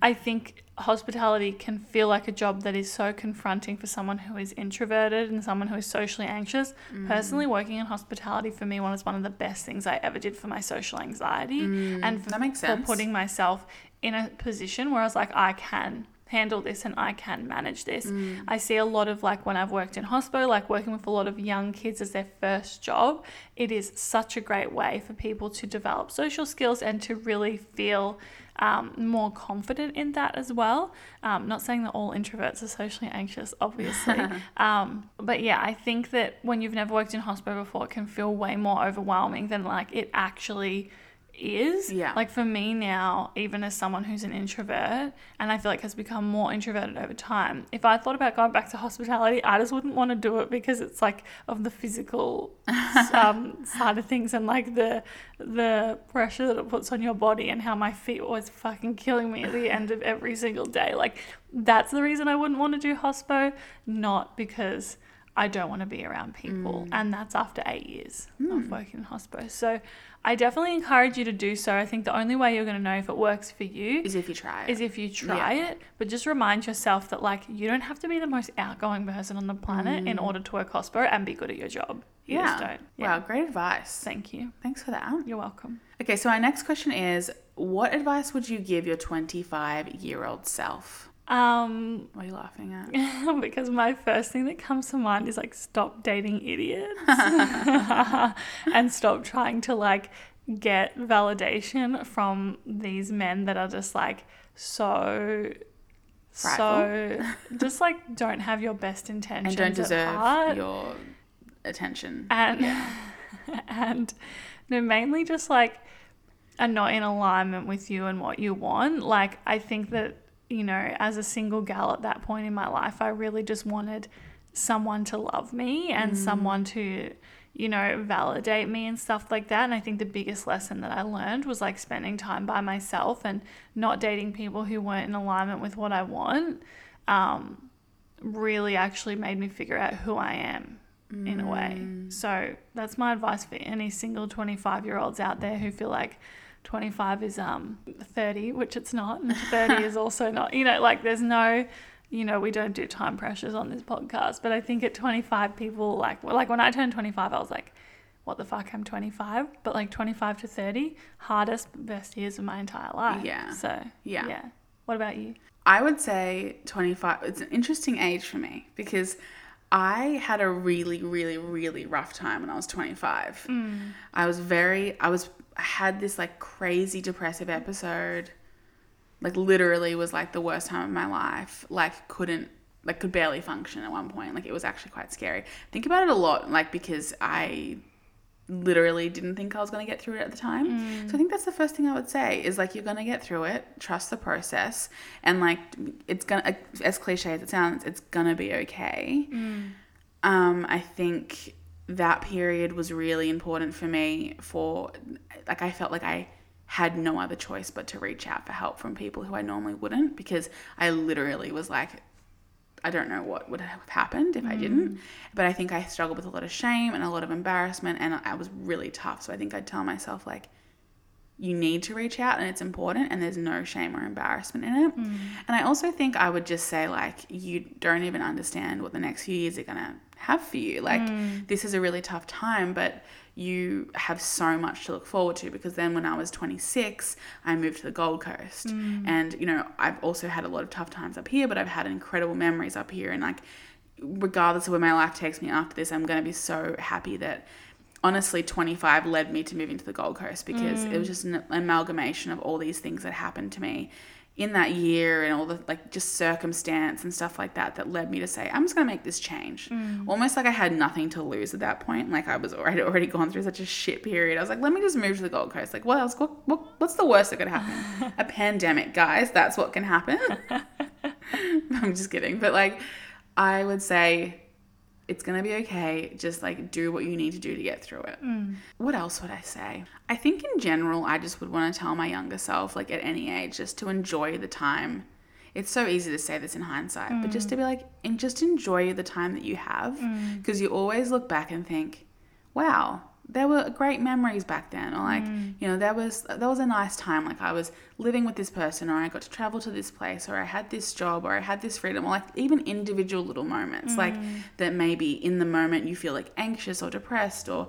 I think hospitality can feel like a job that is so confronting for someone who is introverted and someone who is socially anxious. Personally, working in hospitality for me was one of the best things I ever did for my social anxiety and for, for putting myself in a position where I was like, I can handle this and I can manage this. I see a lot of like when I've worked in hospital, like working with a lot of young kids as their first job, it is such a great way for people to develop social skills and to really feel um, more confident in that as well. Um, not saying that all introverts are socially anxious, obviously. um, but yeah, I think that when you've never worked in hospital before, it can feel way more overwhelming than like it actually is. Yeah. Like for me now, even as someone who's an introvert and I feel like has become more introverted over time, if I thought about going back to hospitality, I just wouldn't want to do it because it's like of the physical um, side of things and like the the pressure that it puts on your body and how my feet was fucking killing me at the end of every single day. Like that's the reason I wouldn't want to do hospo, not because I don't want to be around people. And that's after eight years of working in hospo. So I definitely encourage you to do so. I think the only way you're going to know if it works for you Is if you try it. is if you try it, but just remind yourself that like you don't have to be the most outgoing person on the planet in mm. order to work hospo and be good at your job. You yeah. just don't. Yeah. Wow, great advice. Thank you. Thanks for that. You're welcome. Okay, so our next question is what advice would you give your 25 year old self? Um, What are you laughing at? because my first thing that comes to mind is like stop dating idiots and stop trying to like get validation from these men that are just like so so just like don't have your best intentions and don't deserve heart. your attention. and yeah. and no mainly just like are not in alignment with you and what you want like i think that you know as a single gal at that point in my life i really just wanted someone to love me and someone to you know validate me and stuff like that. And i think the biggest lesson that i learned was like spending time by myself and not dating people who weren't in alignment with what i want um, really actually made me figure out who i am in a way. So that's my advice for any single 25 year olds out there who feel like 25 is um 30, which it's not, and 30 is also not. You know, like there's no, you know, we don't do time pressures on this podcast, but I think at 25 people like like when I turned 25, I was like, what the fuck, I'm 25, but like 25 to 30, hardest best years of my entire life. Yeah. So Yeah. yeah. What about you? I would say 25, it's an interesting age for me because I had a really, really, really rough time when I was 25. I was very, I was, had this like crazy depressive episode. Like literally was like the worst time of my life. Like couldn't, like could barely function at one point. Like it was actually quite scary. Think about it a lot, like because I literally didn't think I was going to get through it at the time. So I think that's the first thing I would say is like you're going to get through it, trust the process and like it's going to as cliche as it sounds, it's going to be okay. Um I think that period was really important for me for like I felt like I had no other choice but to reach out for help from people who I normally wouldn't because I literally was like I don't know what would have happened if I didn't. Mm. But I think I struggled with a lot of shame and a lot of embarrassment, and I was really tough. So I think I'd tell myself, like, you need to reach out and it's important, and there's no shame or embarrassment in it. Mm. And I also think I would just say, like, you don't even understand what the next few years are going to have for you. Like, mm. this is a really tough time, but you have so much to look forward to because then when I was 26, I moved to the Gold Coast. Mm. And, you know, I've also had a lot of tough times up here, but I've had incredible memories up here. And, like, regardless of where my life takes me after this, I'm going to be so happy that honestly 25 led me to moving to the Gold Coast because it was mm. just an amalgamation of all these things that happened to me in that year and all the like just circumstance and stuff like that that led me to say I'm just going to make this change. Mm. Almost like I had nothing to lose at that point. Like I was already already gone through such a shit period. I was like, let me just move to the Gold Coast. Like what else? What, what what's the worst that could happen? a pandemic, guys. That's what can happen. I'm just kidding. But like I would say it's going to be okay. Just like do what you need to do to get through it. Mm. What else would I say? I think in general, I just would want to tell my younger self, like at any age, just to enjoy the time. It's so easy to say this in hindsight, but just mm. to be like, and just enjoy the time that you have mm. because you always look back and think, wow, there were great memories back then or like mm. you know there was there was a nice time like i was living with this person or i got to travel to this place or i had this job or i had this freedom or like even individual little moments like mm. that maybe in the moment you feel like anxious or depressed or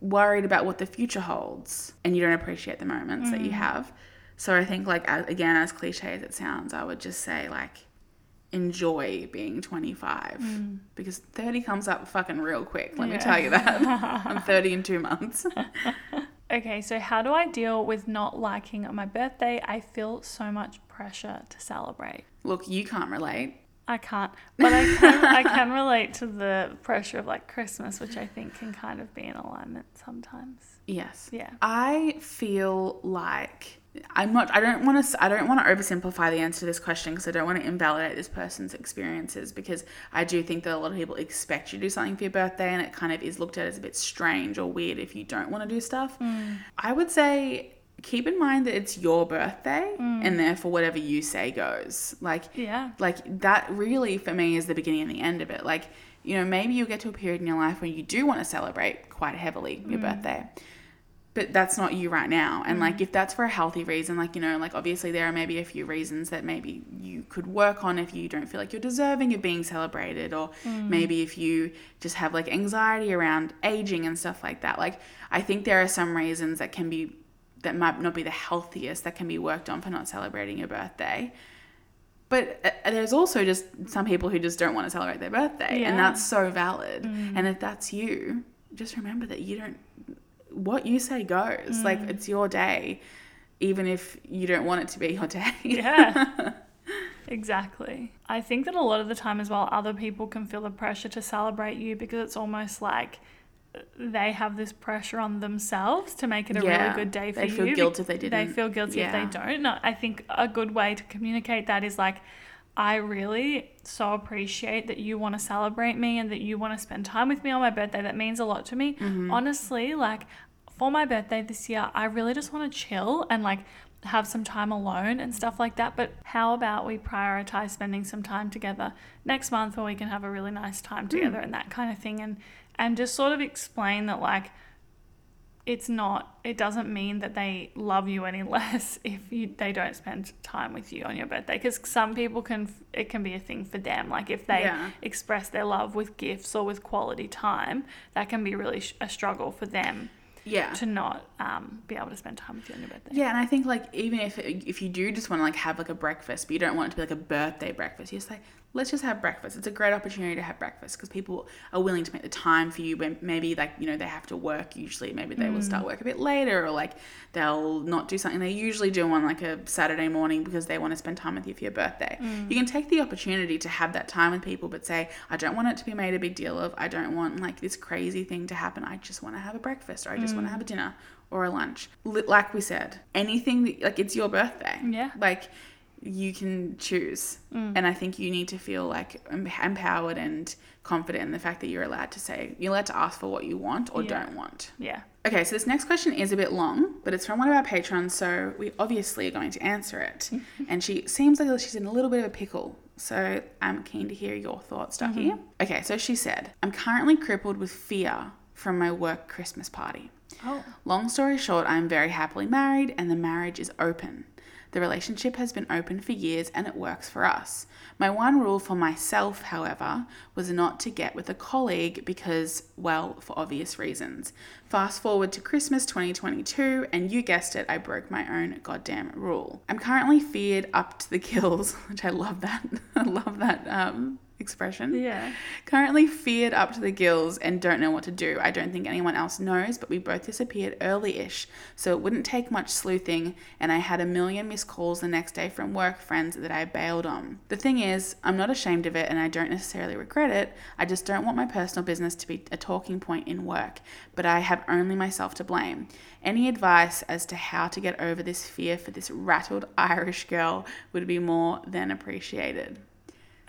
worried about what the future holds and you don't appreciate the moments that you mm. have. So i think like again as cliche as it sounds i would just say like enjoy being 25 hmm. because 30 comes up fucking real quick let me tell you that i'm 30 in two months Okay, so how do I deal with not liking my birthday? I feel so much pressure to celebrate. look you can't relate I can't, but I can, I can relate to the pressure of like Christmas, which I think can kind of be in alignment sometimes. yes Yeah. i feel like i'm not i don't want to i don't want to oversimplify the answer to this question because i don't want to invalidate this person's experiences because i do think that a lot of people expect you to do something for your birthday and it kind of is looked at as a bit strange or weird if you don't want to do stuff. Mm. I would say keep in mind that it's your birthday mm. and therefore whatever you say goes. Like Yeah. like that really for me is the beginning and the end of it. Like you know maybe you'll get to a period in your life where you do want to celebrate quite heavily your mm. birthday but that's not you right now. And mm. like if that's for a healthy reason, like you know, like obviously there are maybe a few reasons that maybe you could work on if you don't feel like you're deserving of being celebrated, or mm. maybe if you just have like anxiety around aging and stuff like that. Like I think there are some reasons that can be that might not be the healthiest that can be worked on for not celebrating your birthday. But uh, uh there's also just some people who just don't want to celebrate their birthday, Yeah. and that's so valid. Mm. And if that's you, just remember that you don't. What you say goes. Like it's your day, even if you don't want it to be your day. Yeah. exactly. I think that a lot of the time as well, other people can feel the pressure to celebrate you because it's almost like they have this pressure on themselves to make it a Yeah. really good day for They you. They feel be- guilt if they didn't. They feel guilty if they don't. No, I think a good way to communicate that is like, I really so appreciate that you want to celebrate me and that you want to spend time with me on my birthday. That means a lot to me. Mm-hmm. Honestly, like for my birthday this year, I really just want to chill and like have some time alone and stuff like that. But how about we prioritize spending some time together next month where we can have a really nice time Hmm. together and that kind of thing and and just sort of explain that like it's not it doesn't mean that they love you any less if you they don't spend time with you on your birthday because some people can it can be a thing for them like if they Yeah. express their love with gifts or with quality time that can be really sh- a struggle for them yeah. to not um, be able to spend time with you on your birthday Yeah, and I think like even if if you do just want to like have like a breakfast, but you don't want it to be like a birthday breakfast, you just say let's just have breakfast. It's a great opportunity to have breakfast because people are willing to make the time for you when maybe like you know they have to work. Usually, maybe they will start mm. work a bit later, or like they'll not do something they usually do on like a Saturday morning because they want to spend time with you for your birthday. You mm. can take the opportunity to have that time with people, but say I don't want it to be made a big deal of. I don't want like this crazy thing to happen. I just want to have a breakfast, or I just want to have a mm. dinner or a lunch. Like we said, anything that, like it's your birthday. Yeah. Like you can choose. Mm. And I think you need to feel like empowered and confident in the fact that you're allowed to say, you're allowed to ask for what you want or Yeah. don't want. yeah Okay, so this next question is a bit long, but it's from one of our patrons, so we obviously are going to answer it. and she seems like she's in a little bit of a pickle, so I'm keen to hear your thoughts, Ducky. Mm-hmm. Okay, so she said, I'm currently crippled with fear from my work Christmas party. oh Long story short, I am very happily married and the marriage is open. The relationship has been open for years and it works for us. My one rule for myself, however, was not to get with a colleague because, well, for obvious reasons. Fast forward to Christmas 2022, and you guessed it, I broke my own goddamn rule. I'm currently feared up to the gills, which I love that. I love that um, expression yeah currently feared up to the gills and don't know what to do. I don't think anyone else knows, but we both disappeared early ish, so it wouldn't take much sleuthing, and I had a million missed calls the next day from work friends that I bailed on. The thing is, I'm not ashamed of it and I don't necessarily regret it, I just don't want my personal business to be a talking point in work, but I have only myself to blame. Any advice as to how to get over this fear for this rattled Irish girl would be more than appreciated.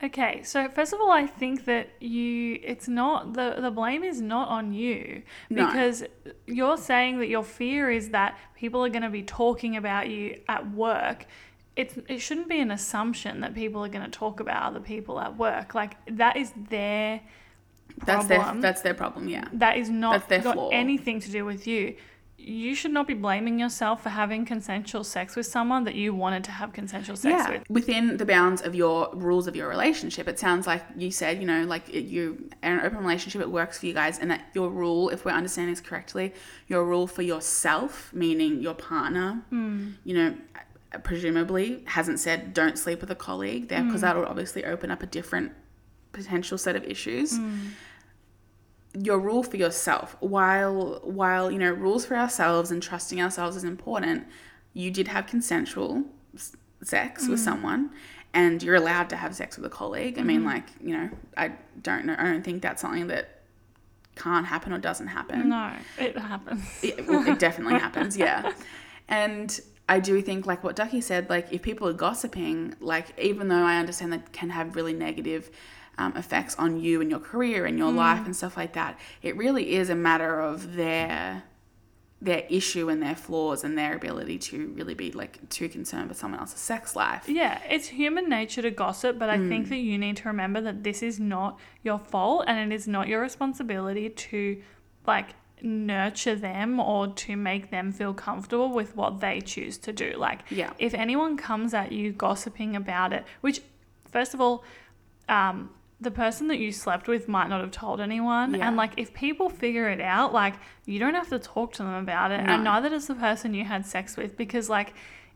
Okay, so first of all, I think that you it's not the the blame is not on you No. because you're saying that your fear is that people are going to be talking about you at work. It's it shouldn't be an assumption that people are going to talk about other people at work. Like that is their problem. That's their problem. that's their problem, yeah. that is not That's their got flaw. anything to do with you. You should not be blaming yourself for having consensual sex with someone that you wanted to have consensual sex yeah, with. within the bounds of your rules of your relationship. It sounds like you said, you know, like it, you an open relationship, it works for you guys, and that your rule, if we're understanding this correctly, your rule for yourself, meaning your partner, hmm. you know, presumably hasn't said don't sleep with a colleague there, because hmm. that would obviously open up a different potential set of issues. Hmm. Your rule for yourself, while while you know rules for ourselves and trusting ourselves is important, you did have consensual sex with mm. someone and you're allowed to have sex with a colleague. I mean, mm. like, you know, I don't know, I don't think that's something that can't happen or doesn't happen. No, it happens. It, it definitely happens, yeah. And I do think, like what Ducky said, like if people are gossiping, like even though I understand that can have really negative um, effects on you and your career and your life and stuff like that, it really is a matter of their their issue and their flaws and their ability to really be like too concerned with someone else's sex life. Yeah, it's human nature to gossip, but I think that you need to remember that this is not your fault and it is not your responsibility to like nurture them or to make them feel comfortable with what they choose to do. Like, Yeah. if anyone comes at you gossiping about it, which, first of all, um, the person that you slept with might not have told anyone. Yeah. And like, if people figure it out, like, you don't have to talk to them about it. No. And neither does the person you had sex with because, like,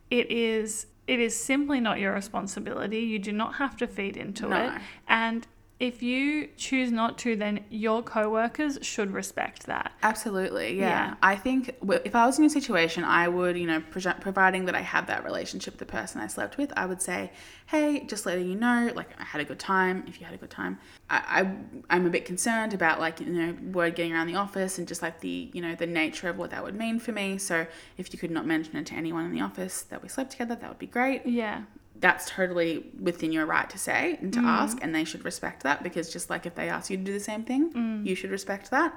it is. It is simply not your responsibility. You do not have to feed into No. it. And if you choose not to, then your coworkers should respect that. Absolutely, yeah. Yeah. I think if I was in your situation, I would, you know, pro- providing that I have that relationship with the person I slept with, I would say, hey, just letting you know, like I had a good time. If you had a good time, I, I I'm a bit concerned about like you know word getting around the office and just like the you know the nature of what that would mean for me. So if you could not mention it to anyone in the office that we slept together, that would be great Yeah. That's totally within your right to say and to Mm. ask, and they should respect that because just like if they ask you to do the same thing, Mm. you should respect that.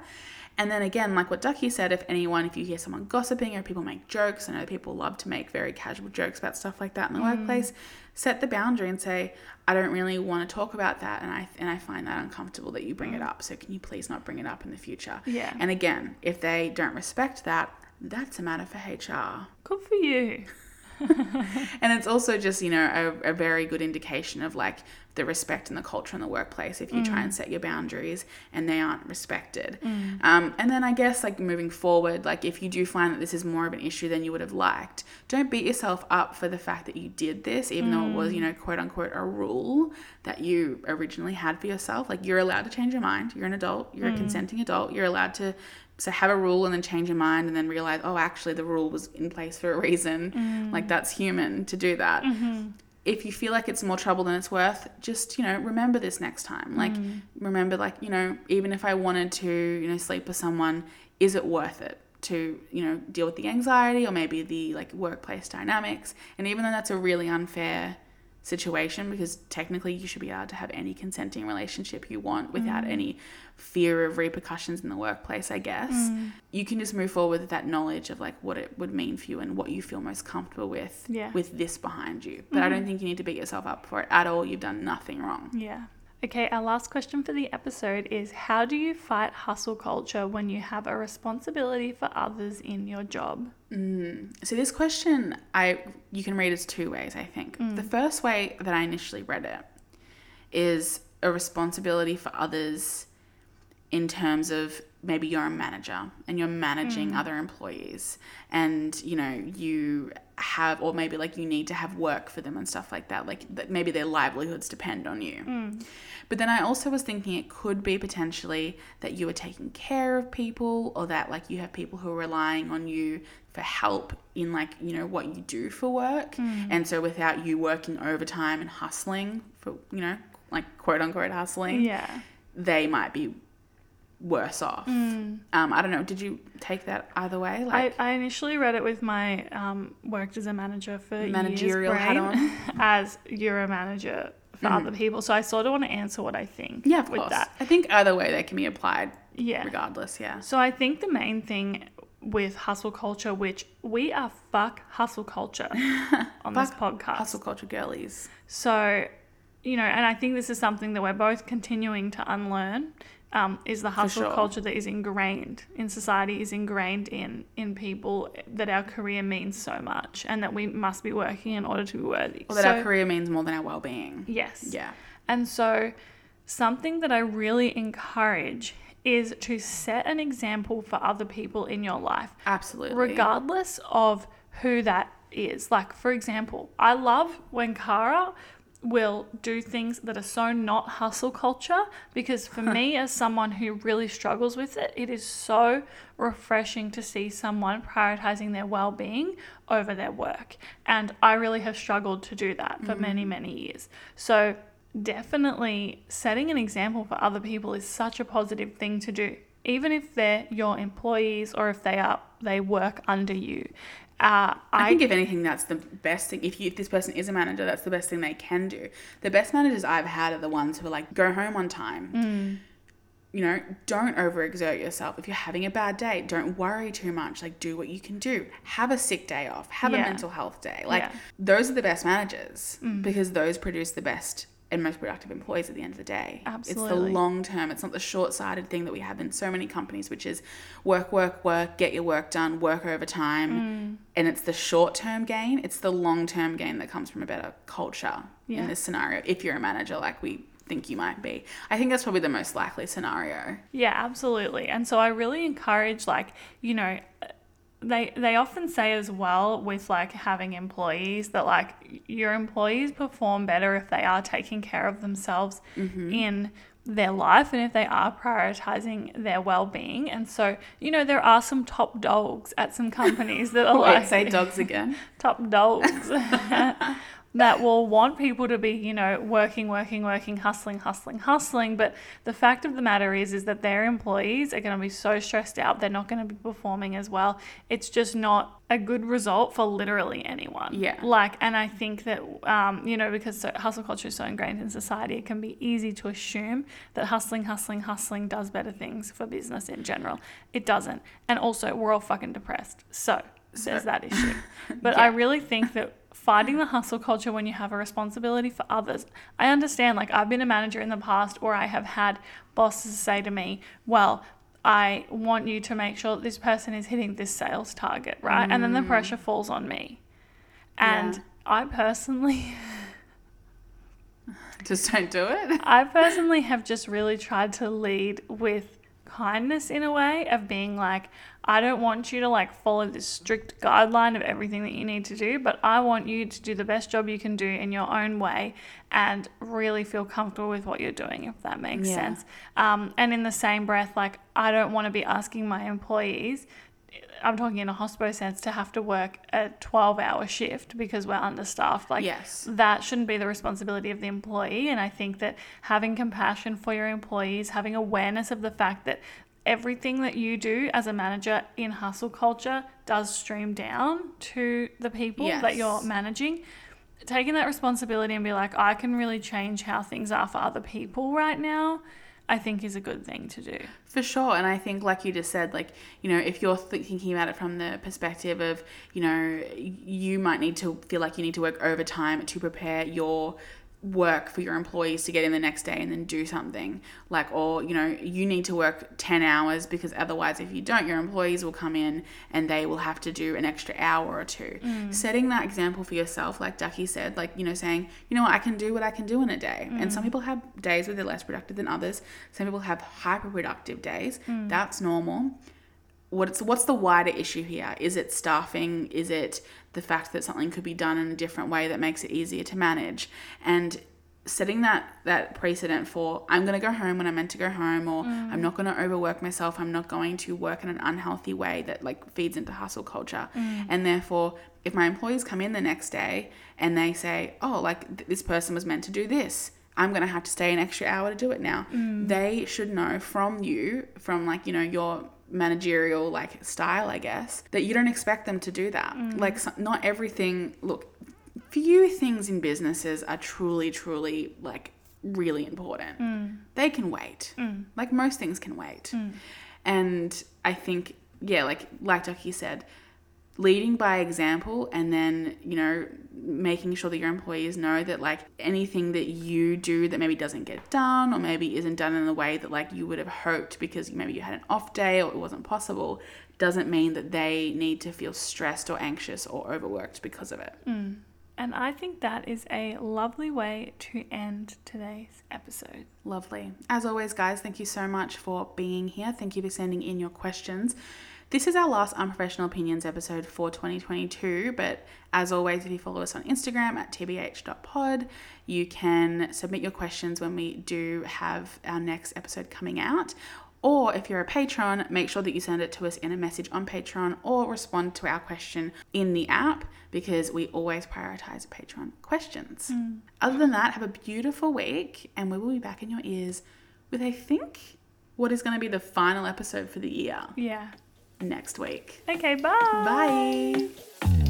And then again, like what Ducky said, if anyone, if you hear someone gossiping or people make jokes, I know people love to make very casual jokes about stuff like that in the Mm. workplace. Set the boundary and say, I don't really want to talk about that, and I and I find that uncomfortable that you bring it up. So can you please not bring it up in the future? Mm. Yeah. And again, if they don't respect that, that's a matter for HR. Good for you. And it's also just, you know, a, a very good indication of like the respect and the culture in the workplace if you try and mm. set your boundaries and they aren't respected. Mm. Um, and then I guess, like moving forward, like if you do find that this is more of an issue than you would have liked, don't beat yourself up for the fact that you did this, even though it was, you mm. know, quote unquote, a rule that you originally had for yourself. Like you're allowed to change your mind. You're an adult, you're a consenting adult, you're allowed to. So have a rule and then change your mind and then realize, oh, actually the rule was in place for a reason. Mm. Like that's human to do that mm-hmm. if you feel like it's more trouble than it's worth, just, you know, remember this next time. Like, mm. remember, like, you know, even if I wanted to, you know, sleep with someone, is it worth it to, you know, deal with the anxiety or maybe the, like, workplace dynamics? And even though that's a really unfair situation, because technically you should be allowed to have any consenting relationship you want without mm. any fear of repercussions in the workplace, I guess, mm. you can just move forward with that knowledge of, like, what it would mean for you and what you feel most comfortable with Yeah. with this behind you. But I mm. don't think you need to beat yourself up for it at all. You've done nothing wrong. Yeah. Okay, our last question for the episode is How do you fight hustle culture when you have a responsibility for others in your job? Mm. So this question, I you can read it two ways. I think mm. the first way that I initially read it is a responsibility for others in terms of maybe you're a manager and you're managing mm. other employees and you know you have or maybe like you need to have work for them and stuff like that like that maybe their livelihoods depend on you. Mm. But then i also was thinking it could be potentially that you are taking care of people or that like you have people who are relying on you for help in like you know what you do for work. Mm. And so without you working overtime and hustling for you know like quote unquote hustling Yeah. they might be worse off. Um, I don't know. Did you take that either way? I, Like, I initially read it with my um, worked as a manager for Managerial years, hat on. as you're a manager for other people. So I sort of want to answer what I think yeah, of with course. that. I think either way they can be applied Yeah. regardless. Yeah. So I think the main thing with hustle culture, which we are fuck hustle culture on this podcast. Hustle culture girlies. So, you know, and I think this is something that we're both continuing to unlearn. Um, is the hustle sure. culture that is ingrained in society, is ingrained in in people that our career means so much, and that we must be working in order to be worthy. Or that so, our career means more than our well-being. yes, Yeah. and so, something that I really encourage is to set an example for other people in your life, Absolutely. regardless of who that is. Like, for example, I love when Kara will do things that are so not hustle culture because for me as someone who really struggles with it it is so refreshing to see someone prioritizing their well-being over their work. And i really have struggled to do that for many mm. many years. So definitely setting an example for other people is such a positive thing to do even if they're your employees or if they are they work under you uh, I, think if anything, that's the best thing. If you, if this person is a manager, that's the best thing they can do. The best managers I've had are the ones who are like, go home on time. Mm. You know, don't overexert yourself. If you're having a bad day, don't worry too much. Like, do what you can do. Have a sick day off. Have a mental health day. Like, Yeah. Mm. those are the best managers because those produce the best and most productive employees at the end of the day. Absolutely. It's the long term. It's not the short sighted thing that we have in so many companies, which is work, work, work, get your work done, work overtime. Mm. And it's the short term gain. It's the long term gain that comes from a better culture Yeah. in this scenario. If you're a manager like we think you might be, I think that's probably the most likely scenario. Yeah, absolutely. And so I really encourage like, you know, they they often say as well with like having employees that like your employees perform better if they are taking care of themselves mm-hmm. in their life and if they are prioritizing their well-being. And so you know there are some top dogs at some companies that are Wait, like say dogs again. top dogs that will want people to be, you know, working, working, working, hustling, hustling, hustling. But the fact of the matter is, is that their employees are going to be so stressed out. They're not going to be performing as well. It's just not a good result for literally anyone. Yeah. Like, and I think that, um, you know, because so, hustle culture is so ingrained in society, it can be easy to assume that hustling, hustling, hustling does better things for business in general. It doesn't. And also, we're all fucking depressed. So, there's that issue. But I really think that fighting the hustle culture when you have a responsibility for others. I understand, like, I've been a manager in the past, or I have had bosses say to me, well, I want you to make sure that this person is hitting this sales target, right? And then the mm. pressure falls on me. And Yeah. I personally, Just don't do it. I personally have just really tried to lead with kindness in a way of being like, I don't want you to like follow this strict guideline of everything that you need to do, but I want you to do the best job you can do in your own way and really feel comfortable with what you're doing, if that makes Yeah. sense. Um, and in the same breath, like, I don't want to be asking my employees. I'm talking in a hospital sense to have to work a 12 hour shift because we're understaffed. Like, Yes. that shouldn't be the responsibility of the employee. And I think that having compassion for your employees, having awareness of the fact that everything that you do as a manager in hustle culture does stream down to the people that you're managing. Taking that responsibility and be like, I can really change how things are for other people right now, I think is a good thing to do. For sure. And I think, like you just said, like, you know, if you're th- thinking about it from the perspective of, you know, you might need to feel like you need to work overtime to prepare your work for your employees to get in the next day and then do something. Like or you know you need to work 10 hours because otherwise if you don't your employees will come in and they will have to do an extra hour or two. Mm. Setting that example for yourself like ducky said like you know saying you know what? I can do what i can do in a day. And some mm. people have days where they're less productive than others. Some people have hyper productive days mm. that's normal. What's what's the wider issue here? Is it staffing? Is it the fact that something could be done in a different way that makes it easier to manage? And setting that that precedent for I'm going to go home when I'm meant to go home or mm. I'm not going to overwork myself. I'm not going to work in an unhealthy way that like feeds into hustle culture. Mm. And therefore, if my employees come in the next day and they say, "Oh, like th- this person was meant to do this." I'm going to have to stay an extra hour to do it now. Mm. They should know from you, from like, you know, your managerial like style, I guess, that you don't expect them to do that. Mm. Like, so, not everything, look, few things in businesses are truly, truly like really important. Mm. They can wait. Mm. Like, most things can wait. And I think, yeah, like, like Ducky said, leading by example and then you know making sure that your employees know that like anything that you do that maybe doesn't get done or maybe isn't done in the way that like you would have hoped because maybe you had an off day or it wasn't possible doesn't mean that they need to feel stressed or anxious or overworked because of it mm. And I think that is a lovely way to end today's episode. Lovely. As always, guys, thank you so much for being here. Thank you for sending in your questions. This is our last Unprofessional Opinions episode for 2022, but as always, if you follow us on Instagram at tbh.pod, you can submit your questions when we do have our next episode coming out. Or if you're a patron, make sure that you send it to us in a message on Patreon or respond to our question in the app because we always prioritize Patreon questions. Hmm. Other than that, have a beautiful week and we will be back in your ears with, I think, what is going to be the final episode for the year Yeah. Next week. Okay, bye. Bye.